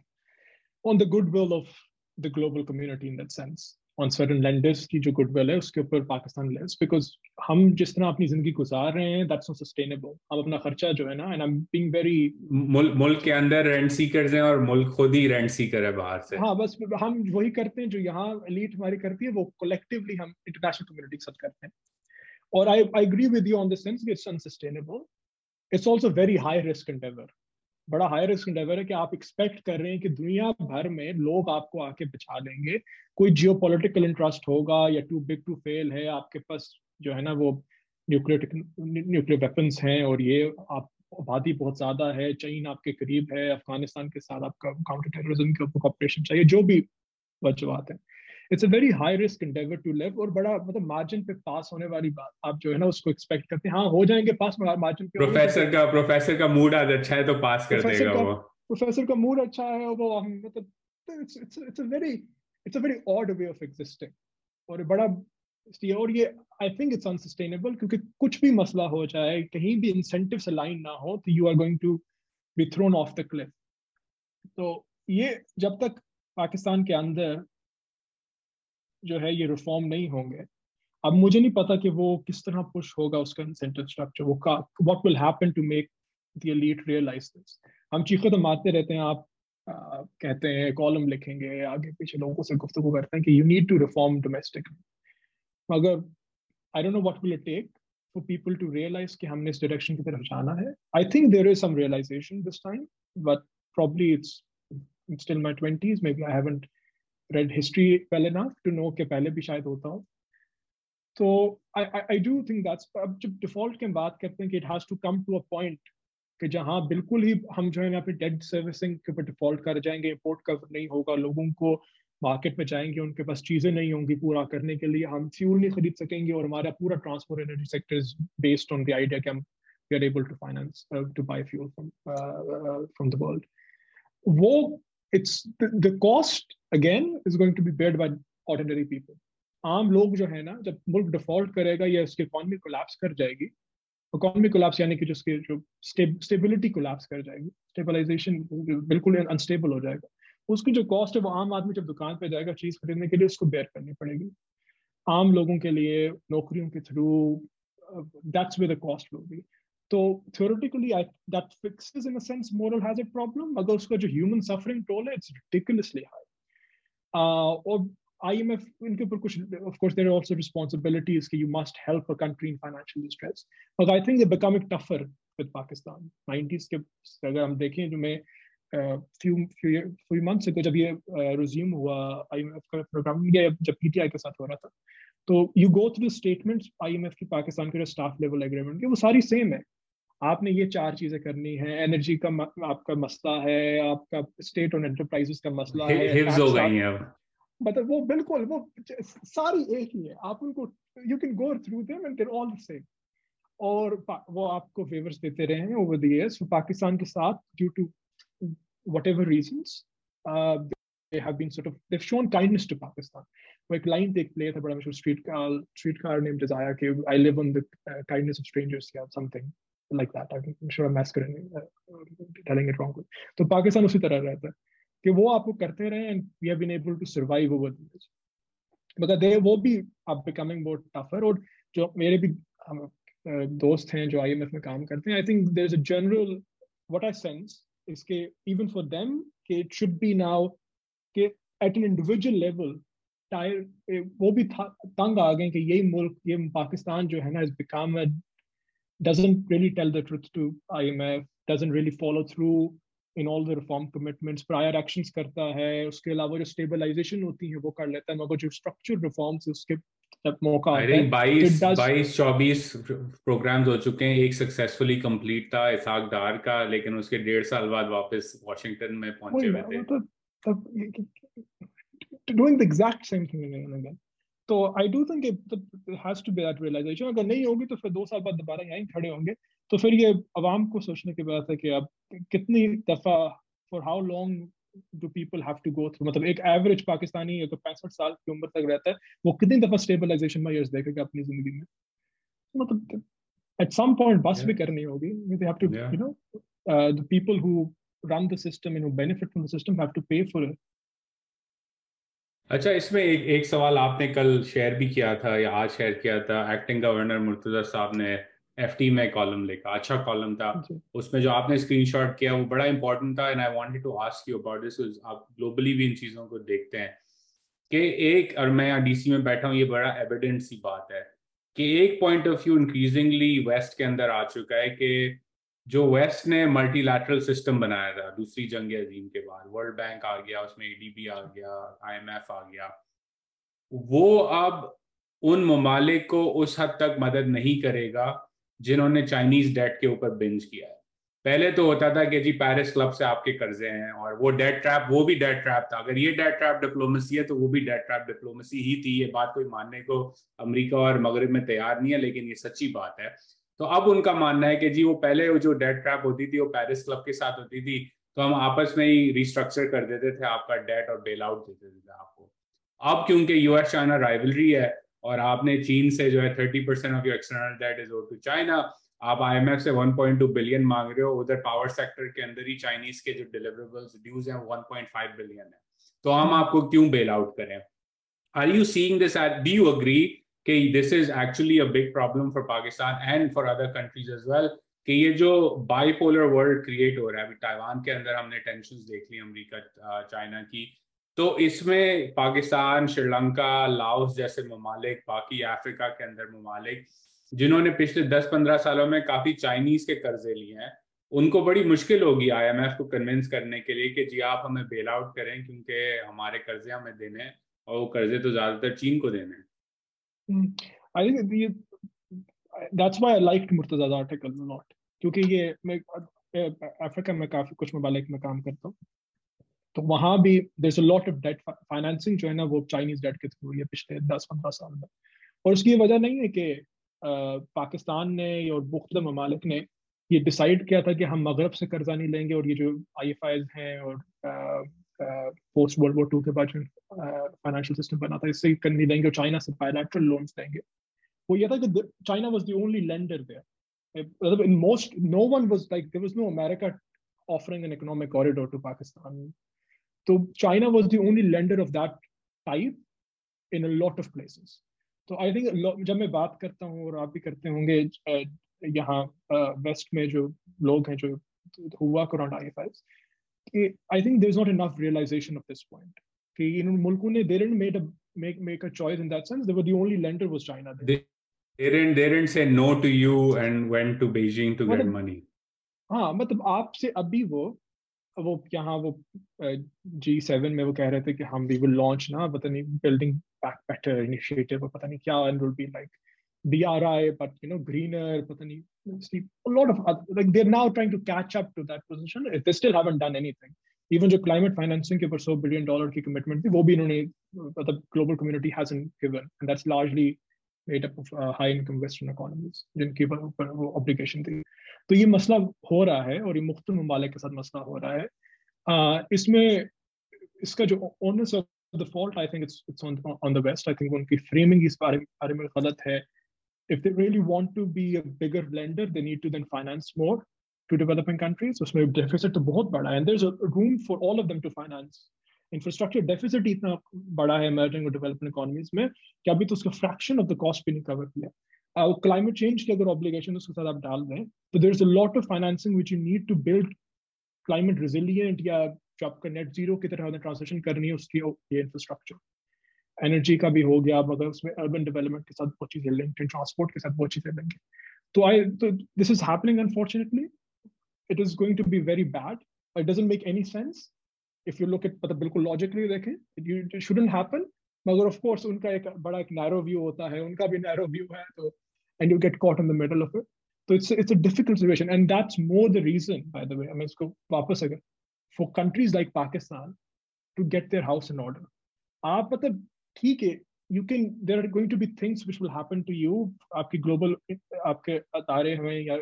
on the goodwill of the global community in that sense. On certain lenders की जो गुडविल है उसके ऊपर पाकिस्तान लेस बिकॉज़ हम जिस तरह अपनी ज़िंदगी गुजार रहे हैं दैट्स नॉट सस्टेनेबल हम अपना खर्चा जो है ना and I am being very मुल्क के अंदर रेंट सीकर्स हैं और मुल्क खुद ही रेंट सीकर है बाहर से। हाँ बस हम वही करते हैं जो यहाँ एलीट हमारी करती है वो कलेक्टिवली हम इंटरनेशनल कम्युनिटी के साथ करते हैं। और I I agree with you on this sense it's unsustainable it's also very high risk endeavour बड़ा हाई रिस्क इंडेवर है कि आप एक्सपेक्ट कर रहे हैं कि दुनिया भर में लोग आपको आके बचा लेंगे कोई जियो पोलिटिकल इंटरेस्ट होगा या टू बिग टू फेल है, आपके पास जो है ना वो न्यूक्लियर न्यूक्लियर वेपन्स हैं और ये आप, आबादी बहुत ज़्यादा है, चीन आपके करीब है, अफ़गानिस्तान के साथ आपका काउंटर टेररिज्म के ऊपर ऑपरेशन चाहिए, जो भी वजूहत है। It's a very high risk endeavour to live और बड़ा मतलब मार्जिन पे पास होने वाली बात आप जो है ना उसको एक्सपेक्ट करते हैं। हाँ हो जाएँगे पास मार्जिन पे प्रोफेसर का प्रोफेसर का मूड आज अच्छा है तो पास कर देगा वो। प्रोफेसर का मूड अच्छा है वो मतलब it's it's it's a very it's a very odd way of existing और बड़ा और ये आई थिंक इट्स अनसस्टेनेबल क्योंकि कुछ भी मसला हो जाए कहीं भी इंसेंटिव अलाइन ना हो तो you are going to be thrown off the cliff तो ये जब तक पाकिस्तान के अंदर जो है ये रिफॉर्म नहीं होंगे। अब मुझे नहीं पता कि वो किस तरह पुश होगा उसका इंसेंटिव स्ट्रक्चर वो का what will happen to make the elite realise this हम चीखे तो मारते रहते हैं आप आ, कहते हैं कॉलम लिखेंगे आगे पीछे लोगों से गुफ्तु करते हैं कि you need to reform domestic मगर I don't know what will it take for people to realise कि हमने इस डायरेक्शन की तरफ़ जाना है। I think there is some realisation this time but probably it's still my 20s maybe i haven't read history well enough to know कि पहले भी शायद होता हो। तो I, do think that's अब जब डिफ़ॉल्ट की बात करते हैं कि it has to come to a point कि जहाँ बिल्कुल ही हम जो है ना अपनी डेट सर्विसिंग के ऊपर डिफ़ॉल्ट कर जाएँगे इम्पोर्ट कवर नहीं होगा लोगों को मार्केट में जाएँगे उनके पास चीज़ें नहीं होंगी पूरा करने के लिए हम फ्यूल नहीं खरीद सकेंगे और हमारा पूरा transport energy sector is based on the idea कि हम we are able to finance to buy fuel from from the world वो the, the cost again is going to be bared by ordinary people. आम लोग जो है ना जब मुल्क डिफ़ॉल्ट करेगा या उसकी इकोनॉमी कोलैप्स कर जाएगी इकोनॉमी कोलैप्स यानी कि जिसकी जो स्टेबिलिटी कोलैप्स कर जाएगी स्टेबलाइजेशन बिल्कुल अनस्टेबल हो जाएगा। उसकी जो कॉस्ट है वो आम आदमी जब दुकान पे जाएगा चीज़ खरीदने के लिए उसको बेयर करनी पड़ेगी। आम लोगों के लिए नौकरियों के through that's way the cost be तो theoretically I, that fixes in a sense moral hazard problem अगर उसका जो human suffering toll है it's ridiculously high uh, और IMF इनके ऊपर कुछ of course there are also responsibilities कि you must help a country in financial distress but I think they're becoming tougher with Pakistan 90s के अगर हम देखें जो मैं uh, few few few months ago जब ये uh, resume हुआ IMF का प्रोग्राम या जब PTI के साथ हो रहा था तो you go through statements IMF की पाकिस्तान के स्टाफ लेवल एग्रीमेंट के वो सारी सेम है आपने ये चार चीज़ें करनी है एनर्जी का आपका मसला है आपका स्टेट और एंटरप्राइजेस का मसला है हो गई हैं अब। मतलब वो बिल्कुल वो सारी एक ही है। आप उनको you can go through them and they're all the same और वो आपको फेवर्स देते रहे हैं ओवर द इयर्स पाकिस्तान के साथ due to whatever reasons uh, they have been sort of they've shown kindness to Pakistan. वो एक लाइन देख प्ले था बड़ा मशहूर street car street car name desire कि I live on the kindness of strangers या something like that. I'm sure I'm masquerading, uh, telling it wrongly. तो पाकिस्तान उसी तरह रहता है कि वो आपको करते रहे and we have been able to survive over this मगर दे वो भी अब बिकमिंग मोर टफर और जो मेरे भी हम दोस्त हैं जो आईएमएफ में काम करते हैं I think there is a general what I sense इसके इवन फॉर देम कि इट शुड बी नाउ कि at an individual level tired वो भी तंग आ गए कि यही मुल्क ये पाकिस्तान जो है ना is become doesn't really tell the truth to IMF, doesn't really follow through in all the reform commitments, prior actions करता है, उसके अलावा जो stabilization होती है वो कर लेता है, मगर जो structural reforms उसके मौका आता है. 22 22 24 प्रोग्राम्स हो चुके हैं एक सक्सेसफुली कंप्लीट था इसाक डार का लेकिन उसके डेढ़ साल बाद वापस वॉशिंगटन में पहुँचे हुए थे. तो तब doing the exact same thing again and again. तो I do think has to be that realisation अगर नहीं होगी तो फिर दो साल बाद दोबारा यहीं खड़े होंगे। तो फिर ये आवाम को सोचने की बात है कि अब कितनी दफ़ा for how long do people have to go through मतलब एक एवरेज पाकिस्तानी अगर पैंसठ साल की उम्र तक रहता है वो कितनी दफ़ा स्टेबलाइजेशन में देखेगा अपनी ज़िंदगी में? मतलब एट सम पॉइंट बस भी करनी होगी। They have to you know the people who run the system and who benefit from the system have to pay for it. अच्छा इसमें एक एक सवाल आपने कल शेयर भी किया था या आज शेयर किया था एक्टिंग गवर्नर मुर्तजा साहब ने एफ़ टी में कॉलम लिखा अच्छा कॉलम था। उसमें जो आपने स्क्रीनशॉट किया वो बड़ा इंपॉर्टेंट था and I wanted to ask you about this आप ग्लोबली भी इन चीज़ों को देखते हैं। कि एक और मैं यहाँ डीसी में बैठा हूँ ये बड़ा एविडेंट सी बात है कि एक point of view increasingly west के अंदर आ चुका है कि जो वेस्ट ने मल्टीलैटरल सिस्टम बनाया था, दूसरी जंग अजीम के बाद वर्ल्ड बैंक आ गया, उसमें एडीबी आ गया आईएमएफ आ गया। वो अब उन ममालिक को उस हद तक मदद नहीं करेगा जिन्होंने चाइनीज़ डेट के ऊपर बिंज किया है। पहले तो होता था कि जी पेरिस क्लब से आपके कर्जे हैं और वो डेट ट्रैप वो भी डेट ट्रैप था। अगर ये डेट ट्रैप डिप्लोमेसी है तो वो भी डेट ट्रैप डिप्लोमेसी ही थी। ये बात कोई मानने को अमेरिका और मगरब में तैयार नहीं है, लेकिन ये सच्ची बात है। तो अब उनका मानना है कि जी, वो पहले वो जो डेट ट्रैप होती थी, वो पेरिस क्लब के साथ होती थी तो हम आपस में ही रिस्ट्रक्चर कर देते थे, आपका डेट और बेल आउट देते थे आपको। अब क्योंकि यूएस चाइना राइवलरी है और आपने चीन से जो है thirty percent of your external debt is over to China आप आईएमएफ से 1.2 बिलियन मांग रहे हो, उधर पावर सेक्टर के अंदर ही चाइनीज़ के जो डिलीवरेबल्स ड्यूज हैं 1.5 बिलियन है। तो हम आपको क्यों बेल आउट करें? Are you seeing this do you agree कि this is actually a big problem for Pakistan and for other countries as well कि ये जो बाईपोलर वर्ल्ड क्रिएट हो रहा है, अभी ताइवान के अंदर हमने टेंशन देख ली, अमरीका चाइना की तो इसमें पाकिस्तान श्रीलंका लाओस जैसे ममालिक, बाकी अफ्रीका के अंदर ममालिक, जिन्होंने पिछले 10-15 सालों में काफ़ी चाइनीज़ के कर्जे लिए हैं, उनको बड़ी मुश्किल होगी आईएमएफ को कन्विंस करने के लिए कि जी आप हमें बेल आउट करें, क्योंकि हमारे कर्जे हमें देने हैं, और वो कर्जे तो ज़्यादातर चीन को देने हैं। I think that's why I liked Murtaza article lot क्योंकि ये मैं अफ्रीका में काफ़ी कुछ ममालिक में काम करता हूँ। तो वहाँ भी there a lot of debt financing जो है ना वो चाइनीज़ डेट के थ्रू है पिछले दस पंद्रह साल में। और उसकी वजह नहीं है कि पाकिस्तान ने और मुख्त ममालिक ने ये डिसाइड किया था कि हम मगरब से कर्जा नहीं लेंगे और ये जो आई एफ़ आई हैं और पोस्ट वर्ल्ड वॉर टू के बाद फाइनेंशियल सिस्टम बना था, इससे नहीं और चाइना से बायोलैटरल लोन्स देंगे वो ये था कि China was the only lender there मतलब in most no one was like there was no America offering an economic corridor to Pakistan. So China was the only lender of that type in a lot of places. तो I think जब मैं बात करता हूँ और आप भी करते होंगे यहाँ वेस्ट में जो लोग हैं जो, हुआ around I if I I think there is not enough realisation of this point कि इन मुल्कों ने they didn't made make make a choice in that sense they were the only lender was china they, they didn't they didn't say no to you and went to beijing to get money हाँ मतलब आपसे अभी वो वो यहाँ वो जी seven में वो कह रहे थे कि हम वी विल लॉन्च ना पता नहीं बिल्डिंग बैक बेटर इनिशिएटिव पता नहीं क्या and will be like DRI, but you know, greener, पता नहीं, a lot of other, like they're now trying to catch up to that position. They still haven't done anything. Even जो climate financing के ऊपर 100 billion dollar की commitment थी, वो भी इन्होंने the global community hasn't given, and that's largely made up of uh, high income Western economies जिनके ऊपर वो obligation थी. तो ये मसला हो रहा है और ये मुख्त ममालिक के साथ मसला हो रहा है uh, इसमें इसका जो of the fault I think it's it's on on the West I think उनकी framing इस बारे बारे में गलत है if they really want to be a bigger lender they need to then finance more to developing countries उसमें deficit तो बहुत बड़ा है and there's a room for all of them to finance infrastructure deficit इतना बड़ा है emerging और developing economies में कि अभी तो उसका fraction of the cost भी नहीं cover किया uh, climate change की अगर obligation उसके साथ आप डाल दें तो there's a lot of financing which you need to build climate resilient या जो आपका नेट जीरो की तरह ट्रांसलेशन करनी है उसकी ये इंफ्रास्ट्रक्चर energy का भी हो गया मगर उसमें अर्बन डेवलपमेंट के साथ बहुत चीज़ें लिंक्ड ट्रांसपोर्ट के साथ बहुत चीज़ें लिंक्ड तो आई तो this is happening unfortunately it is going to be very bad it doesn't make any sense if you look at मतलब बिल्कुल लॉजिकली देखें इट शुडंट हैपन मगर ऑफ़ कोर्स उनका एक बड़ा एक नैरो व्यू होता है, उनका भी नैरो व्यू है तो and you get caught in the middle of it तो it's it's a difficult situation and that's more the reason by the way मैं इसको वापस अगर, for countries like Pakistan to get their house in order. आप मतलब ठीक है you can there are going to be things which will happen to you आपकी global आपके अदारे हमें या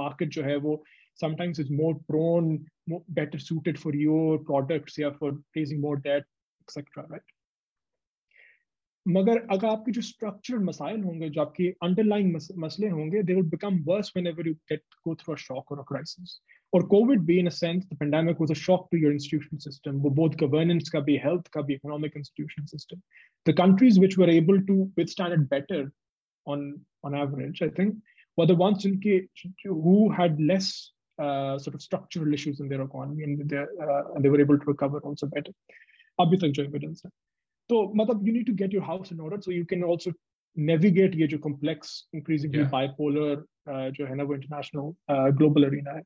market जो है वो sometimes is more prone more better suited for your products या for raising more debt etc right मगर अगर आपके जो स्ट्रक्चरल मसाइल होंगे जो आपके अंडरलाइन मसले होंगे they will become worse whenever you get go through a shock और अ क्राइसिस और covid be in a sense the pandemic was a shock to your institution system वो बोथ गवर्नेंस का भी हेल्थ का भी economic institution system the countries which were able to withstand it better on on average I think were the ones जिनके who had less Uh, sort of structural issues in their economy and they, uh, and they were able to recover also better. evidence. तो मतलब you need to get your house in order so you can also navigate ये जो complex increasingly bipolar जो है ना वो international global arena है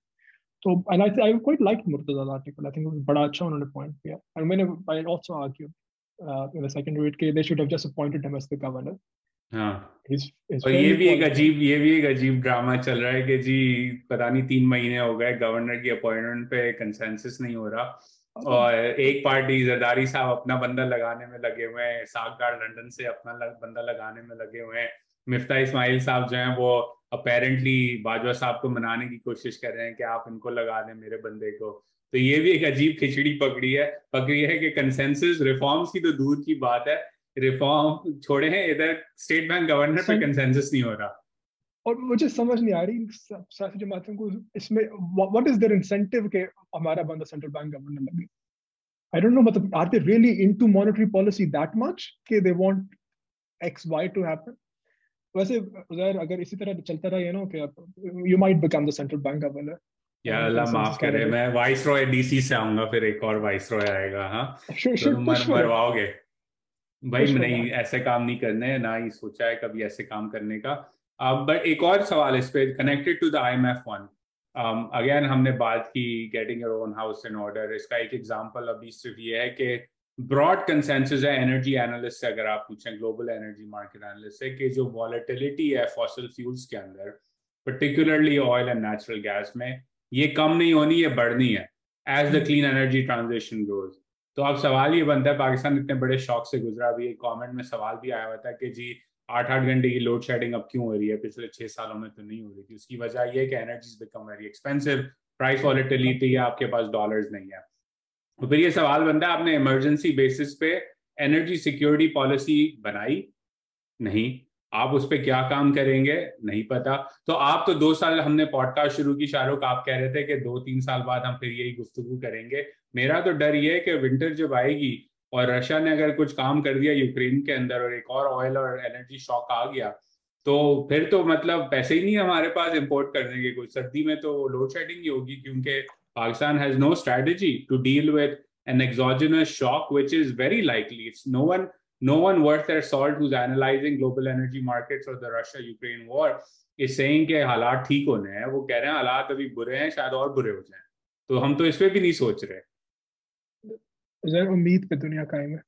तो and I I quite like Murtaza article I think बड़ा अच्छा उन्होंने पॉइंट किया एंड मैंने I also argue in the second read के they should have just appointed him as the governor हाँ और ये भी एक अजीब ये भी एक अजीब ड्रामा चल रहा है कि जी पता नहीं तीन महीने हो गए गवर्नर की अपॉइंटमेंट पे कंसेंसस नहीं हो रहा और एक पार्टी जरदारी साहब अपना बंदा लगाने में लगे हुए हैं सागदार लंदन से अपना लग, बंदा लगाने में लगे हुए हैं। मिफ्ता इस्माइल साहब जो हैं वो अपेरेंटली बाजवा साहब को मनाने की कोशिश कर रहे हैं कि आप इनको लगा दें मेरे बंदे को। तो ये भी एक अजीब खिचड़ी पकड़ी है। पकड़ी है कि कंसेंसस रिफॉर्म्स की तो दूर की बात है। रिफॉर्म छोड़े हैं इधर स्टेट बैंक गवर्नर पे कंसेंसस नहीं हो रहा। और मुझे समझ नहीं आ रही सियासी जमातों को इसमें व्हाट इज़ देयर इंसेंटिव के हमारा बंदा सेंट्रल बैंक गवर्नर लगे आई डोंट नो मतलब are they really into monetary policy that much कि they want X Y to happen वैसे उजैर अगर इसी तरह चलता रहा ना कि you might become the central bank governor या अल्लाह माफ़ करे मैं वाइस रॉय डीसी से आऊँगा फिर एक और वाइस रॉय आएगा हाँ? तो मर मरवाओगे। भाई नहीं ऐसे काम नहीं करने ना ही सोचा है कभी ऐसे काम करने का। बट एक और सवाल इस पे connected to the I M F one again हमने बात की getting your own house in order इसका एक एग्जांपल अभी सिर्फ़ ये है कि ब्रॉड कंसेंसस है एनर्जी एनालिस्ट से, अगर आप पूछें ग्लोबल एनर्जी मार्केट एनालिस्ट से, कि जो वॉलेटिलिटी है फॉसिल फ्यूल्स के अंदर particularly oil and natural gas में, ये कम नहीं होनी, ये बढ़नी है as the clean energy transition grows तो अब सवाल ये बनता है, पाकिस्तान इतने बड़े शौक से गुजरा, अभी एक कमेंट में सवाल भी आया हुआ था कि जी आठ आठ घंटे की लोड शेडिंग अब क्यों हो रही है? पिछले छह सालों में तो नहीं हो रही थी। उसकी वजह यह कि energy become very expensive price volatility है, आपके पास डॉलर्स नहीं है। तो फिर ये सवाल बनता है, आपने इमरजेंसी बेसिस पे एनर्जी सिक्योरिटी पॉलिसी बनाई? नहीं। आप उस पर क्या काम करेंगे? नहीं पता। तो आप तो दो साल हमने पॉडकास्ट शुरू की, शाहरुख, आप कह रहे थे कि दो तीन साल बाद हम फिर यही गुफ्तगु करेंगे। मेरा तो डर ये है कि विंटर जब आएगी और रशिया ने अगर कुछ काम कर दिया यूक्रेन के अंदर और एक और ऑयल और एनर्जी शॉक आ गया तो फिर तो मतलब पैसे ही नहीं हमारे पास इंपोर्ट करने के कुछ। सर्दी में तो लोड शेडिंग ही होगी क्योंकि Pakistan has no strategy to deal with an exogenous shock, which is very likely. It's no one no one worth their salt who's analyzing global energy markets or the Russia Ukraine war is saying कि हालात ठीक होने हैं। वो कह रहे हैं, हालात अभी बुरे हैं, शायद और बुरे हो जाएँ। तो हम तो इस पे भी नहीं सोच रहे। उम्मीद पे दुनिया कायम है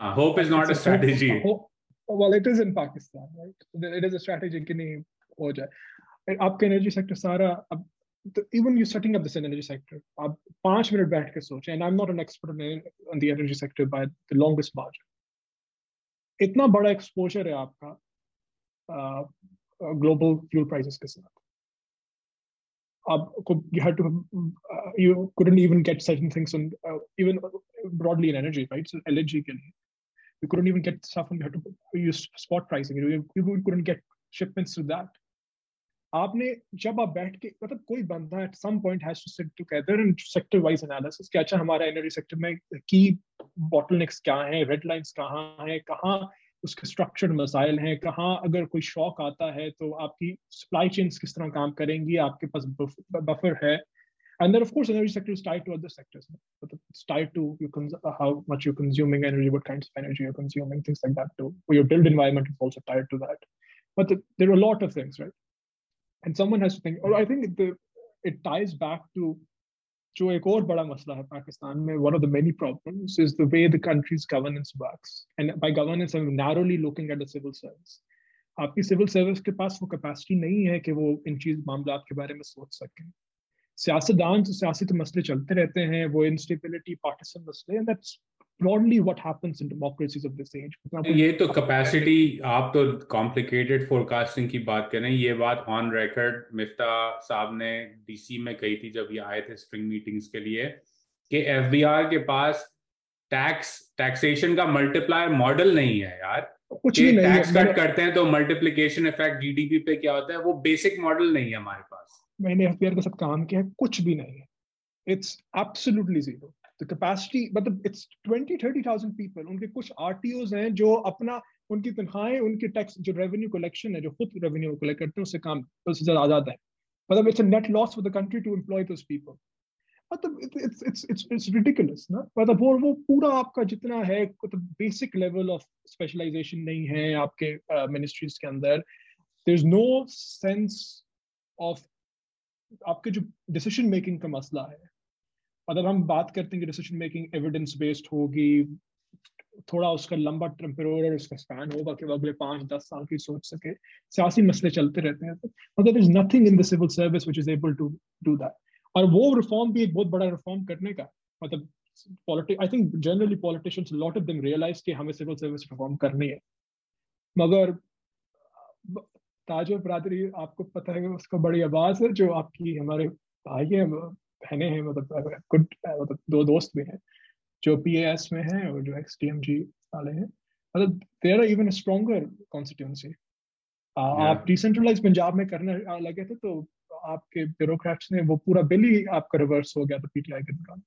uh, hope is not a strategy hope, well it is in Pakistan right it is a strategy कि नहीं हो जाए आपका एनर्जी सेक्टर सारा अब even you setting up this energy sector आप पाँच मिनट बैठ के सोचें and I'm not an expert on the energy sector by the longest margin इतना बड़ा एक्सपोजर है आपका ग्लोबल फ्यूल प्राइसेस के साथ आपको you had to uh, you couldn't even get certain things on uh, even broadly in energy right so LNG can you couldn't even get stuff and you had to use spot pricing you, you couldn't get shipments through that आपने जब आप बैठ के मतलब कोई बंदा at some point has to sit together and sector wise analysis कि अच्छा हमारा एनर्जी सेक्टर में की बॉटलनेक्स क्या हैं रेड लाइंस कहाँ हैं कहाँ उसके स्ट्रक्चर्ड मसाइल हैं कहाँ अगर कोई शॉक आता है तो आपकी सप्लाई चेन्स किस तरह काम करेंगी आपके पास बफर है and then of course energy sector is tied to other sectors but it's tied to you cons- how much you're consuming energy what kinds of energy you're consuming things like that too or your built environment is also tied to that but the, there are a lot of things right and someone has to think or i think the, it ties back to जो एक और बड़ा मसला है पाकिस्तान में one of the many problems is the way the governance works and by governance am narrowly looking at the service आपकी civil service के पास वो कैपेसिटी नहीं है कि वो इन चीज़ मामला के बारे में सोच सकें। सियासतदान से सियासी तो मसले चलते रहते हैं, वो इंस्टेबिलिटी पार्टिसन मसले broadly what happens in democracies of this age. ये तो कैपेसिटी आप तो कॉम्प्लिकेटेड फोरकास्टिंग की बात कर रहे हैं ये बात ऑन रिकॉर्ड मिफ्ता साहब ने डीसी में कही थी जब ये आए थे स्प्रिंग मीटिंग्स के लिए कि एफबीआर के पास टैक्स टैक्सेशन का मल्टीप्लायर मॉडल नहीं है यार। कुछ भी नहीं टैक्स कट करते हैं तो मल्टीप्लिकेशन इफ़ेक्ट जीडीपी पे क्या होता है? वो बेसिक मॉडल नहीं है हमारे पास। मैंने एफबीआर के साथ काम किया है कुछ भी नहीं है। It's absolutely zero the capacity मतलब it's twenty thirty thousand people उनके कुछ आर हैं जो अपना उनकी तनख्वाहें उनके टैक्स जो रेवेन्यू कलेक्शन है जो खुद रेवेन्यू कलेक्ट करते हैं उससे काम उससे ज़्यादा आज़ाद है। मतलब it's net loss for the country to employ those people मतलब it's it's it's it's ridiculous ना? मतलब वो वो पूरा आपका जितना है मतलब बेसिक लेवल ऑफ़ स्पेशलाइजेशन नहीं है आपके मिनिस्ट्रीज uh, के अंदर। There is no sense of आपके जो डिसीज़न मेकिंग का मसला है। मतलब हम बात करते हैं कि डिसीज़न मेकिंग एविडेंस बेस्ड होगी, थोड़ा उसका लंबा टेम्पोरल उसका स्पैन होगा कि वो अगले पाँच, दस साल की सोच सके। सियासी मसले चलते रहते हैं। मतलब is nothing in the civil service which is able to do that और वो रिफॉर्म भी एक बहुत बड़ा रिफॉर्म करने का मतलब politic I think generally politicians lot of them realise कि हमें सिविल सर्विस रिफॉर्म करनी है। मगर, ताजो बरादरी आपको पता है, उसका बड़ी आवाज़ है जो आपकी, हमारे भाई है बहने हैं मतलब गुड मतलब दो दोस्त भी हैं जो पी एस में हैं और जो एक्स टी एम जी वाले हैं। मतलब there are even stronger constituency आप डिसेंट्रलाइज पंजाब में करने लगे थे तो आपके ब्यूरोक्रेट्स ने वो पूरा बिल ही आपका रिवर्स हो गया था पीटीआई के दौरान।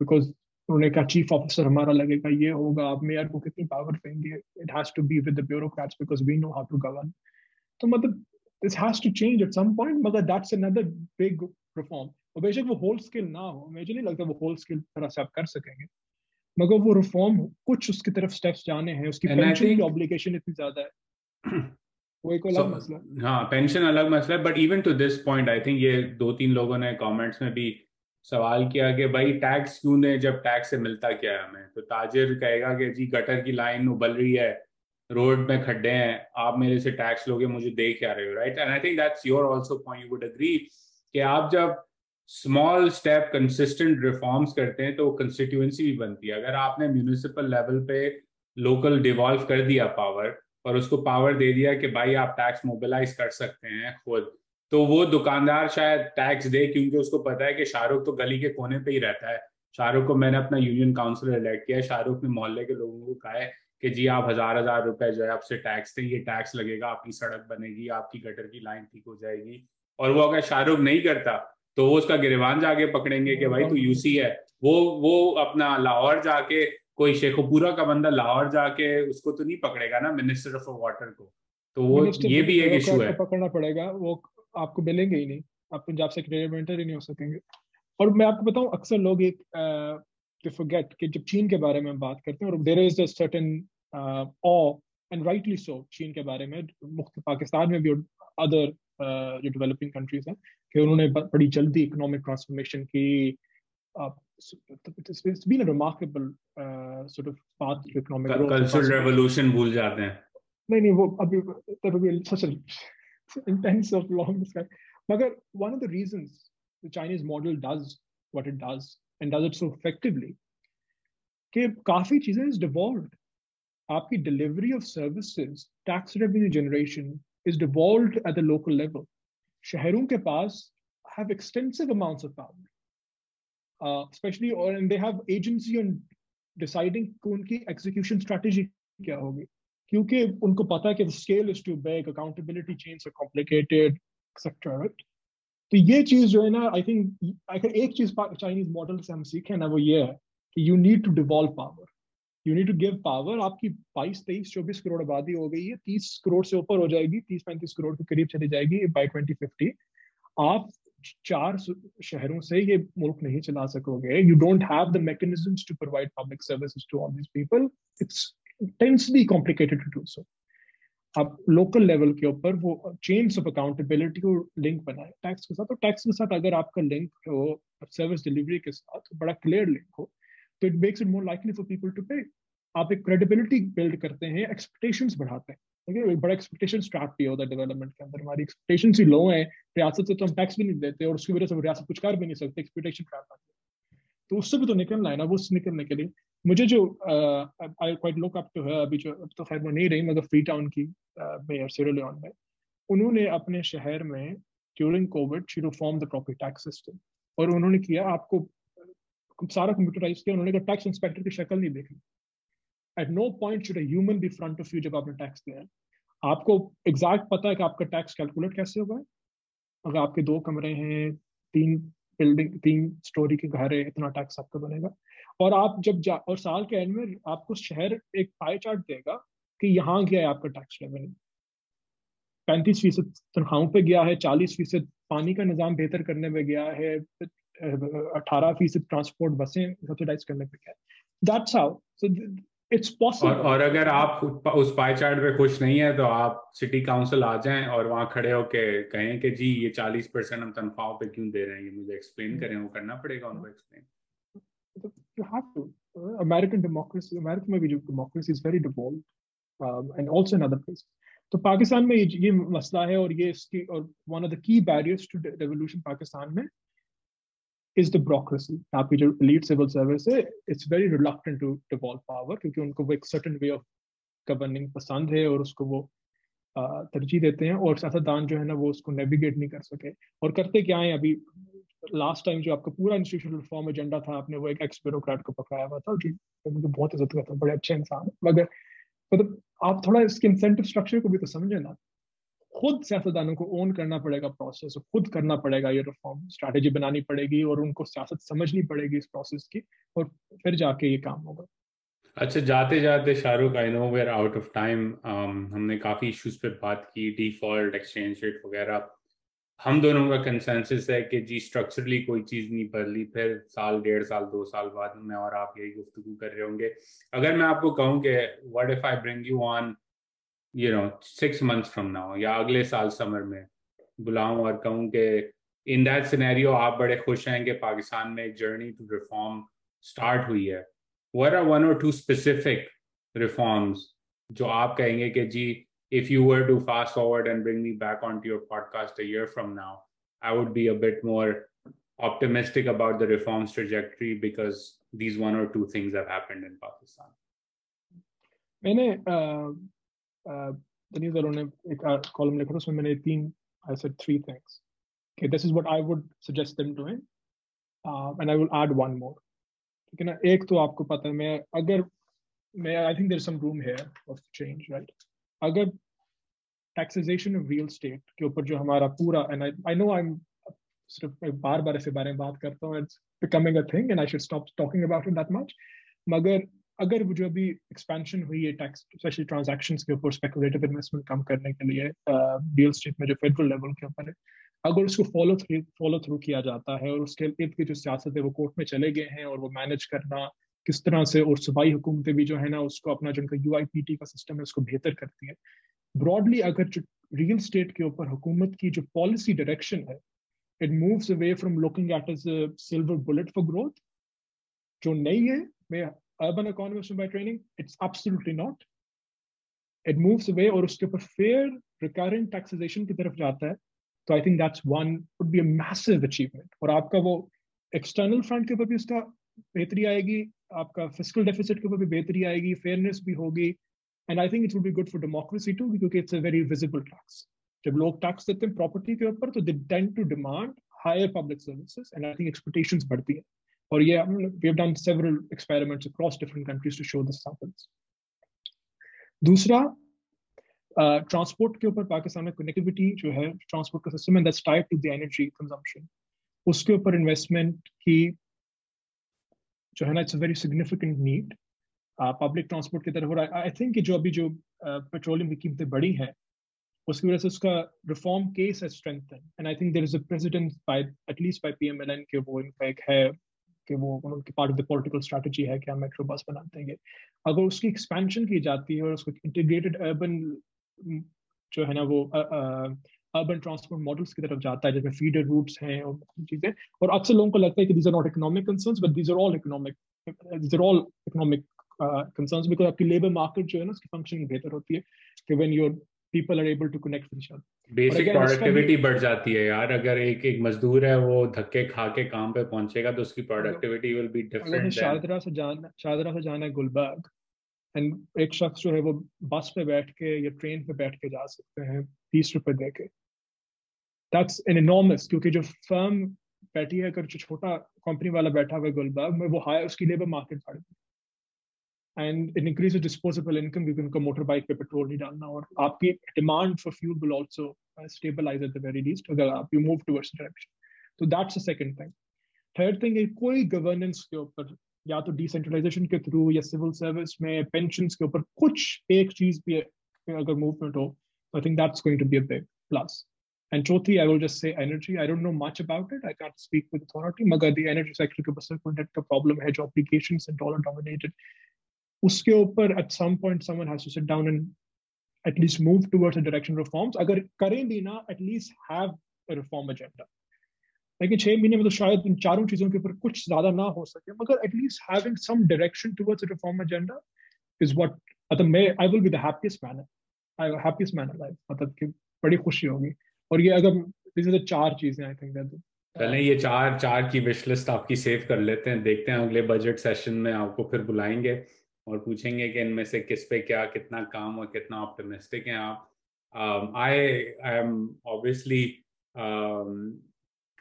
बिकॉज़ उन्होंने कहा चीफ ऑफिसर हमारा लगेगा ये होगा आप मेयर को कितनी पावर देंगे? It has to be with the bureaucrats because we know how to govern तो मतलब this has to change at some point मगर दैट्स अनदर बिग रिफॉर्म और बेशक वो होल स्किल ना हो मुझे नहीं लगता वो होल स्किल तरह से आप कर सकेंगे। मगर वो रिफॉर्म कुछ उसकी तरफ़ स्टेप्स जाने हैं उसकी पेंशन ऑब्लिगेशन इतनी ज़्यादा है। वो एक अलग मसला हाँ। पेंशन अलग मसला है but even to this point I think ये दो तीन लोगों ने कमेंट्स में भी सवाल किया कि भाई टैक्स क्यों ने जब टैक्स से मिलता क्या है हमें? तो ताजिर कहेगा कि जी गटर की लाइन उबल रही है रोड में खड्डे हैं आप मेरे से टैक्स लोगे मुझे दे क्या रहे हो right and I think that's your also point you would agree कि आप जब स्मॉल स्टेप कंसिस्टेंट रिफॉर्म्स करते हैं तो कंस्टिट्यूएंसी भी बनती है। अगर आपने म्यूनिसिपल लेवल पे लोकल डिवॉल्व कर दिया पावर और उसको पावर दे दिया कि भाई आप टैक्स मोबिलाइज कर सकते हैं खुद तो वो दुकानदार शायद टैक्स दे, क्योंकि उसको पता है कि शाहरुख तो गली के कोने पे ही रहता है। शाहरुख को मैंने अपना यूनियन काउंसिलर इलेक्ट किया शाहरुख ने मोहल्ले के लोगों को कहा है कि जी आप हज़ार हज़ार रुपए जो है आपसे टैक्स दें, ये टैक्स लगेगा, आपकी सड़क बनेगी, आपकी गटर की लाइन ठीक हो जाएगी। और वो अगर शाहरुख नहीं करता तो वो उसका गिरबान जाके पकड़ेंगे कि भाई तू यूसी है। वो वो अपना लाहौर जाके कोई शेखोपुरा का बंदा लाहौर जाके उसको तो नहीं पकड़ेगा ना मिनिस्टर ऑफ़ वाटर को। तो वो ये भी एक इशू है। पकड़ना पड़ेगा वो आपको मिलेंगे ही नहीं। आप पंजाब से ही नहीं हो सकेंगे। और मैं आपको बताऊँ अक्सर लोग एक फॉरगेट कि जब चीन के बारे में बात करते हैं और there is a certain awe and rightly so चीन के बारे में पाकिस्तान में भी अदर uh, जो डेवलपिंग कंट्रीज़ हैं कि उन्होंने बड़ी जल्दी इकोनॉमिक ट्रांसफॉर्मेशन की रिमार्केबल बात इकोनॉमिक रेवोल्यूशन भूल जाते हैं। नहीं नहीं वो अभी तब भी such intense of long discuss मगर one of the reasons the Chinese model does what it does and does it so effectively के काफ़ी चीज़ें इज़ डिवॉल्वड आपकी delivery of services tax revenue generation is devolved at the local level. शहरों के पास have extensive amounts of power. uh, especially or and they have agency on deciding कि उनकी execution strategy क्या होगी क्योंकि उनको पता है कि the scale is too big, accountability chains are complicated, etc. Right? तो ये चीज जो है ना आई थिंक अगर एक चीज चाइनीज मॉडल से हम सीखे ना वो ये है कि you need to devolve power You need to give power आपकी 22 तेईस, चौबीस करोड़ आबादी हो गई है। 30 करोड़ से ऊपर हो जाएगी। 30 पैंतीस करोड़ के करीब चली जाएगी बाय 2050 आप चार शहरों से ये मुल्क नहीं चला सकोगे। You don't have the mechanisms to provide public services to all this people it's tensely complicated to do so आप लोकल लेवल के ऊपर वो चेन्स ऑफ़ अकाउंटेबिलिटी को लिंक बनाए। टैक्स के साथ। तो टैक्स के साथ अगर आपका लिंक हो सर्विस डिलीवरी के साथ बड़ा क्लियर लिंक हो। तो it makes it more likely for people to pay आप एक क्रेडिबिलिटी बिल्ड करते हैं एक्सपेक्टेशंस बढ़ाते हैं। देखिए बड़ा एक्सपेक्टेशन स्टार्ट भी होता है डेवलपमेंट के अंदर। हमारी एक्सपेक्टेशन ही लो है, रियासत से तो हम टैक्स भी नहीं देते और उसकी वजह से रियासत कुछ कर भी नहीं सकते एक्सपेक्टेशन ट्रैप है। तो उससे भी तो निकलना है ना, वो निकलने के लिए। मुझे जो I quite look up to है अभी जो, अब तो खैर वो नहीं रही मगर फ्री टाउन की मेयर में। उन्होंने अपने शहर में during covid the property tax system और उन्होंने किया, आपको सारा कंप्यूटराइज किया, उन्होंने टैक्स इंस्पेक्टर की शक्ल नहीं देखी at no point should human be front of you जब आपने टैक्स दिया है। आपको एग्जैक्ट पता है कि आपका टैक्स कैलकुलेट कैसे होगा? अगर आपके दो कमरे हैं, तीन बिल्डिंग तीन स्टोरी के घर है, इतना टैक्स आपका बनेगा। और आप जब जा, और साल के एंड में आपको शहर एक पाई चार्ट देगा कि यहाँ गया है आपका टैक्स रेवेन्यू पैंतीस फ़ीसद तनख्वाहों पे गया है, चालीस फ़ीसद पानी का निज़ाम बेहतर करने में गया है अठारह फ़ीसद ट्रांसपोर्ट बसें सब्सिडाइज करने पे क्या that's how so it's possible और, और अगर आप उस पाई चार्ट पे खुश नहीं है तो आप सिटी काउंसिल आ जाएँ और वहाँ खड़े होके कहें कि जी ये चालीस परसेंट हम तनख्वाहों पे क्यों दे रहे हैं? ये मुझे एक्सप्लेन करें वो करना पड़ेगा उनको explain have to. Uh, american democracy america में भी जो democracy is very devolved um, and also in other तो पाकिस्तान में ये मसला है और ये इसकी और one of the key barriers to revolution Pakistan में is the bureaucracy. आपकी जो elite civil service है, it's very reluctant to devolve power क्योंकि उनको वो एक certain way of governing पसंद है और उसको वो तरजीह देते हैं और सियासतदान जो है ना वो उसको नेविगेट नहीं कर सके। और करते क्या है? अभी लास्ट टाइम जो आपका पूरा इंस्टीट्यूशनल रिफॉर्म एजेंडा था आपने वो एक एक्स ब्यूरोक्रेट को पकड़ाया हुआ था जो मुझे बहुत इज़्ज़त करता हूँ बड़े अच्छे इंसान मगर मतलब आप थोड़ा इसके इंसेंटिव स्ट्रक्चर को भी तो समझे ना। खुद सियासतदानों को ओन करना पड़ेगा प्रोसेस खुद करना पड़ेगा ये रिफॉर्म स्ट्रैटेजी बनानी पड़ेगी और उनको सियासत समझनी पड़ेगी इस प्रोसेस की और फिर जाके ये काम होगा। अच्छा जाते जाते Shahrukh I know we're out of time हमने काफ़ी इश्यूज़ पे बात की डिफ़ॉल्ट एक्सचेंज रेट वगैरह। हम दोनों का कंसेंसस है कि जी स्ट्रक्चरली कोई चीज़ नहीं बदली, फिर साल, डेढ़ साल, दो साल बाद में और आप यही गुफ्तु कर रहे होंगे। अगर मैं आपको कहूँ कि what if I bring you on You know six months from now या अगले साल समर में बुलाऊं और कहूं कि इन दैट सिनेरियो आप बड़े खुश हैं कि पाकिस्तान में एक जर्नी टू रिफॉर्म स्टार्ट हुई है वर आर वन और टू स्पेसिफिक रिफॉर्म्स जो आप कहेंगे कि जी if you were to fast forward and bring me back onto your podcast a year from now, I would be a bit more optimistic about the reforms trajectory because these one or two things have happened in Pakistan. मैंने दनीज ने एक column लिखा था उसमें मैंने तीन I said three things this is what i would suggest them doing. Uh, and i will add one more. ठीक है ना? एक तो आपको पता है मैं अगर मैं I think there some room here of change right अगर टैक्सेशन ऑफ़ रियल स्टेट के ऊपर जो हमारा पूरा एंड आई आई नो आई सिर्फ़ बार बार ऐसे बारे में बात करता हूँ it's becoming a thing and I should stop talking about it that much मगर अगर जो अभी एक्सपेंशन हुई है टैक्स स्पेशली ट्रांजैक्शन के ऊपर स्पेकुलेटिव इन्वेस्टमेंट कम करने के लिए रियल स्टेट में जो फेडरल लेवल के ऊपर है, अगर उसको फॉलो थ्रू फॉलो थ्रू किया जाता है और उसके इर्द की जो सियासत है वो कोर्ट में चले गए हैं और वो मैनेज करना, किस तरह से और सूबाई हुकूमतें भी जो है ना उसको अपना जो उनका यू का सिस्टम है उसको बेहतर करती है। ब्रॉडली अगर जो रियल स्टेट के ऊपर हुकूमत की जो पॉलिसी डायरेक्शन है it moves away from looking at as silver bullet for growth जो नहीं है, मैं urban economist by training? It's absolutely not. It moves away और उसके ऊपर fair recurrent taxation की तरफ़ जाता है तो I think that's one would be a massive achievement और आपका वो एक्सटर्नल फ्रंट के ऊपर भी उसका बेहतरी आएगी आपका फ़िज़िकल डेफिसिट के ऊपर भी बेहतरी आएगी फेयरनेस भी होगी and I think it would be good for democracy too क्योंकि it's a very visible tax जब लोग टैक्स देते हैं प्रॉपर्टी के ऊपर तो they tend to demand higher public services and I think expectations बढ़ती है। Or yeah, we have done several experiments across different countries to show this happens. दूसरा ट्रांसपोर्ट uh, के ऊपर पाकिस्तान में कनेक्टिविटी जो है ट्रांसपोर्ट का सिस्टम है that's tied to the energy consumption उसके ऊपर इन्वेस्टमेंट की जो है ना it's a very significant need public transport की तरफ़ और आई थिंक जो अभी जो पेट्रोलियम uh, की कीमतें बढ़ी हैं उसकी वजह से उसका रिफॉर्म केस है strength and I think there is a precedent by at least by PMLN के वो इनका एक है कि वो उनकी part of the political strategy है कि हम मेट्रो बस बनाते हैं अगर उसकी एक्सपेंशन की जाती है और उसको इंटीग्रेटेड अर्बन जो है ना वो अर्बन ट्रांसपोर्ट मॉडल्स की तरफ़ जाता है, जिसमें फीडर रूट्स हैं और चीज़ें। और अक्सर लोगों को लगता है कि these are not economic concerns but these are all economic these are all economic concerns because आपकी लेबर मार्केट जो है ना, उसकी फंक्शनिंग बेहतर होती है कि when your people are able to connect with basic productivity बढ़ जाती है यार। अगर एक एक मजदूर है वो धक्के खा के काम पे पहुंचेगा तो उसकी productivity will be different Shahdara से जाना शाहदरा से जाना है गुलबर्ग। एंड एक शख्स जो है वो बस पे बैठ के या ट्रेन पे बैठ के जा सकते हैं तीस रुपए दे के। दैट्स एन इनॉर्मस क्योंकि जो फर्म बैठी है अगर जो छोटा कंपनी वाला बैठा हुआ है गुलबर्ग में वो हाई उसकी लेबर मार्केट बढ़ गई। And it increases disposable income क्योंकि उनको मोटर बाइक पे पेट्रोल नहीं डालना और आपकी demand for fuel will also stabilise at the very least अगर आप यू मूव टुवर्ड्स डायरेक्शन तो that's the second thing third thing है कोई गवर्नेंस के ऊपर या तो डिसेंट्रलाइजेशन के थ्रू या सिविल सर्विस में पेंशन के ऊपर कुछ एक चीज़ भी अगर मूवमेंट हो I think that's going to be a big plus And chauthi, I will just say energy. I don't know much about it. I can't speak with authority. Magar the energy sector के बस कोई का problem है जो applications and dollar dominated. उसके ऊपर some point someone has to sit down and at least move towards a direction of reforms. अगर करें भी ना, at least have a reform agenda. लेकिन छह महीने में तो शायद इन चारों चीज़ों के ऊपर कुछ ज़्यादा ना हो सके मगर at least having some direction towards reform agenda is what मतलब मैं I will be the happiest man I happiest man life मतलब कि बड़ी खुशी होगी और ये अगर दिस इज़ द चार चीज़ें आई थिंक दैट चलें ये चार चार की विश लिस्ट आपकी सेव कर लेते हैं देखते हैं अगले बजट सेशन में आपको फिर बुलाएँगे और पूछेंगे कि इनमें से किस पे क्या कितना काम और कितना ऑप्टिमिस्टिक हैं आप I I am obviously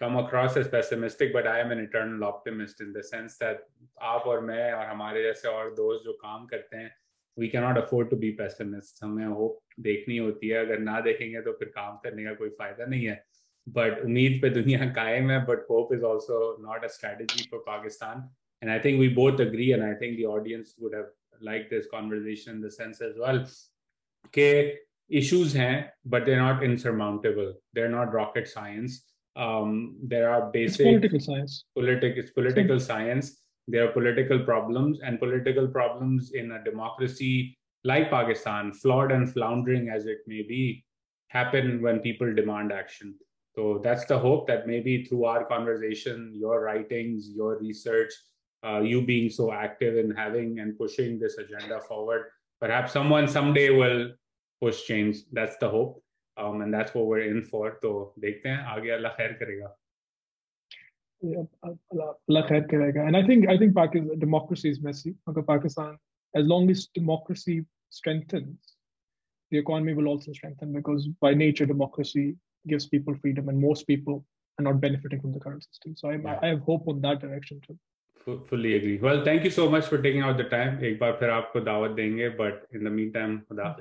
come across as pessimistic but I am an eternal optimist in the sense that आप और मैं और हमारे जैसे और दोस्त जो काम करते हैं we cannot afford to be pessimists हमें hope देखनी होती है अगर ना देखेंगे तो फिर काम करने का कोई फ़ायदा नहीं है but उम्मीद पे दुनिया कायम है but hope is also not a strategy for Pakistan and I think we both agree and I think the audience would have liked this conversation in the sense as well okay issues हैं but they're not insurmountable they're not rocket science um, there are basic it's political science. Political, it's political science. There are political problems, and political problems in a democracy like Pakistan, flawed and floundering as it may be, happen when people demand action. So that's the hope that maybe through our conversation, your writings, your research, uh, you being so active in having and pushing this agenda forward. Perhaps someone someday will push change. That's the hope. Um, and that's what we're in for. So, dekhte hain, Allah khair karega. Yeah, Allah, And I think I think Pakistan, democracy is messy. Pakistan, as long as democracy strengthens, the economy will also strengthen because by nature democracy gives people freedom, and most people are not benefiting from the current system. So I, yeah. I have hope on that direction too. Fully agree. Well, thank you so much for taking out the time. एक बार फिर आपको दावत देंगे, but in the meantime, खुदा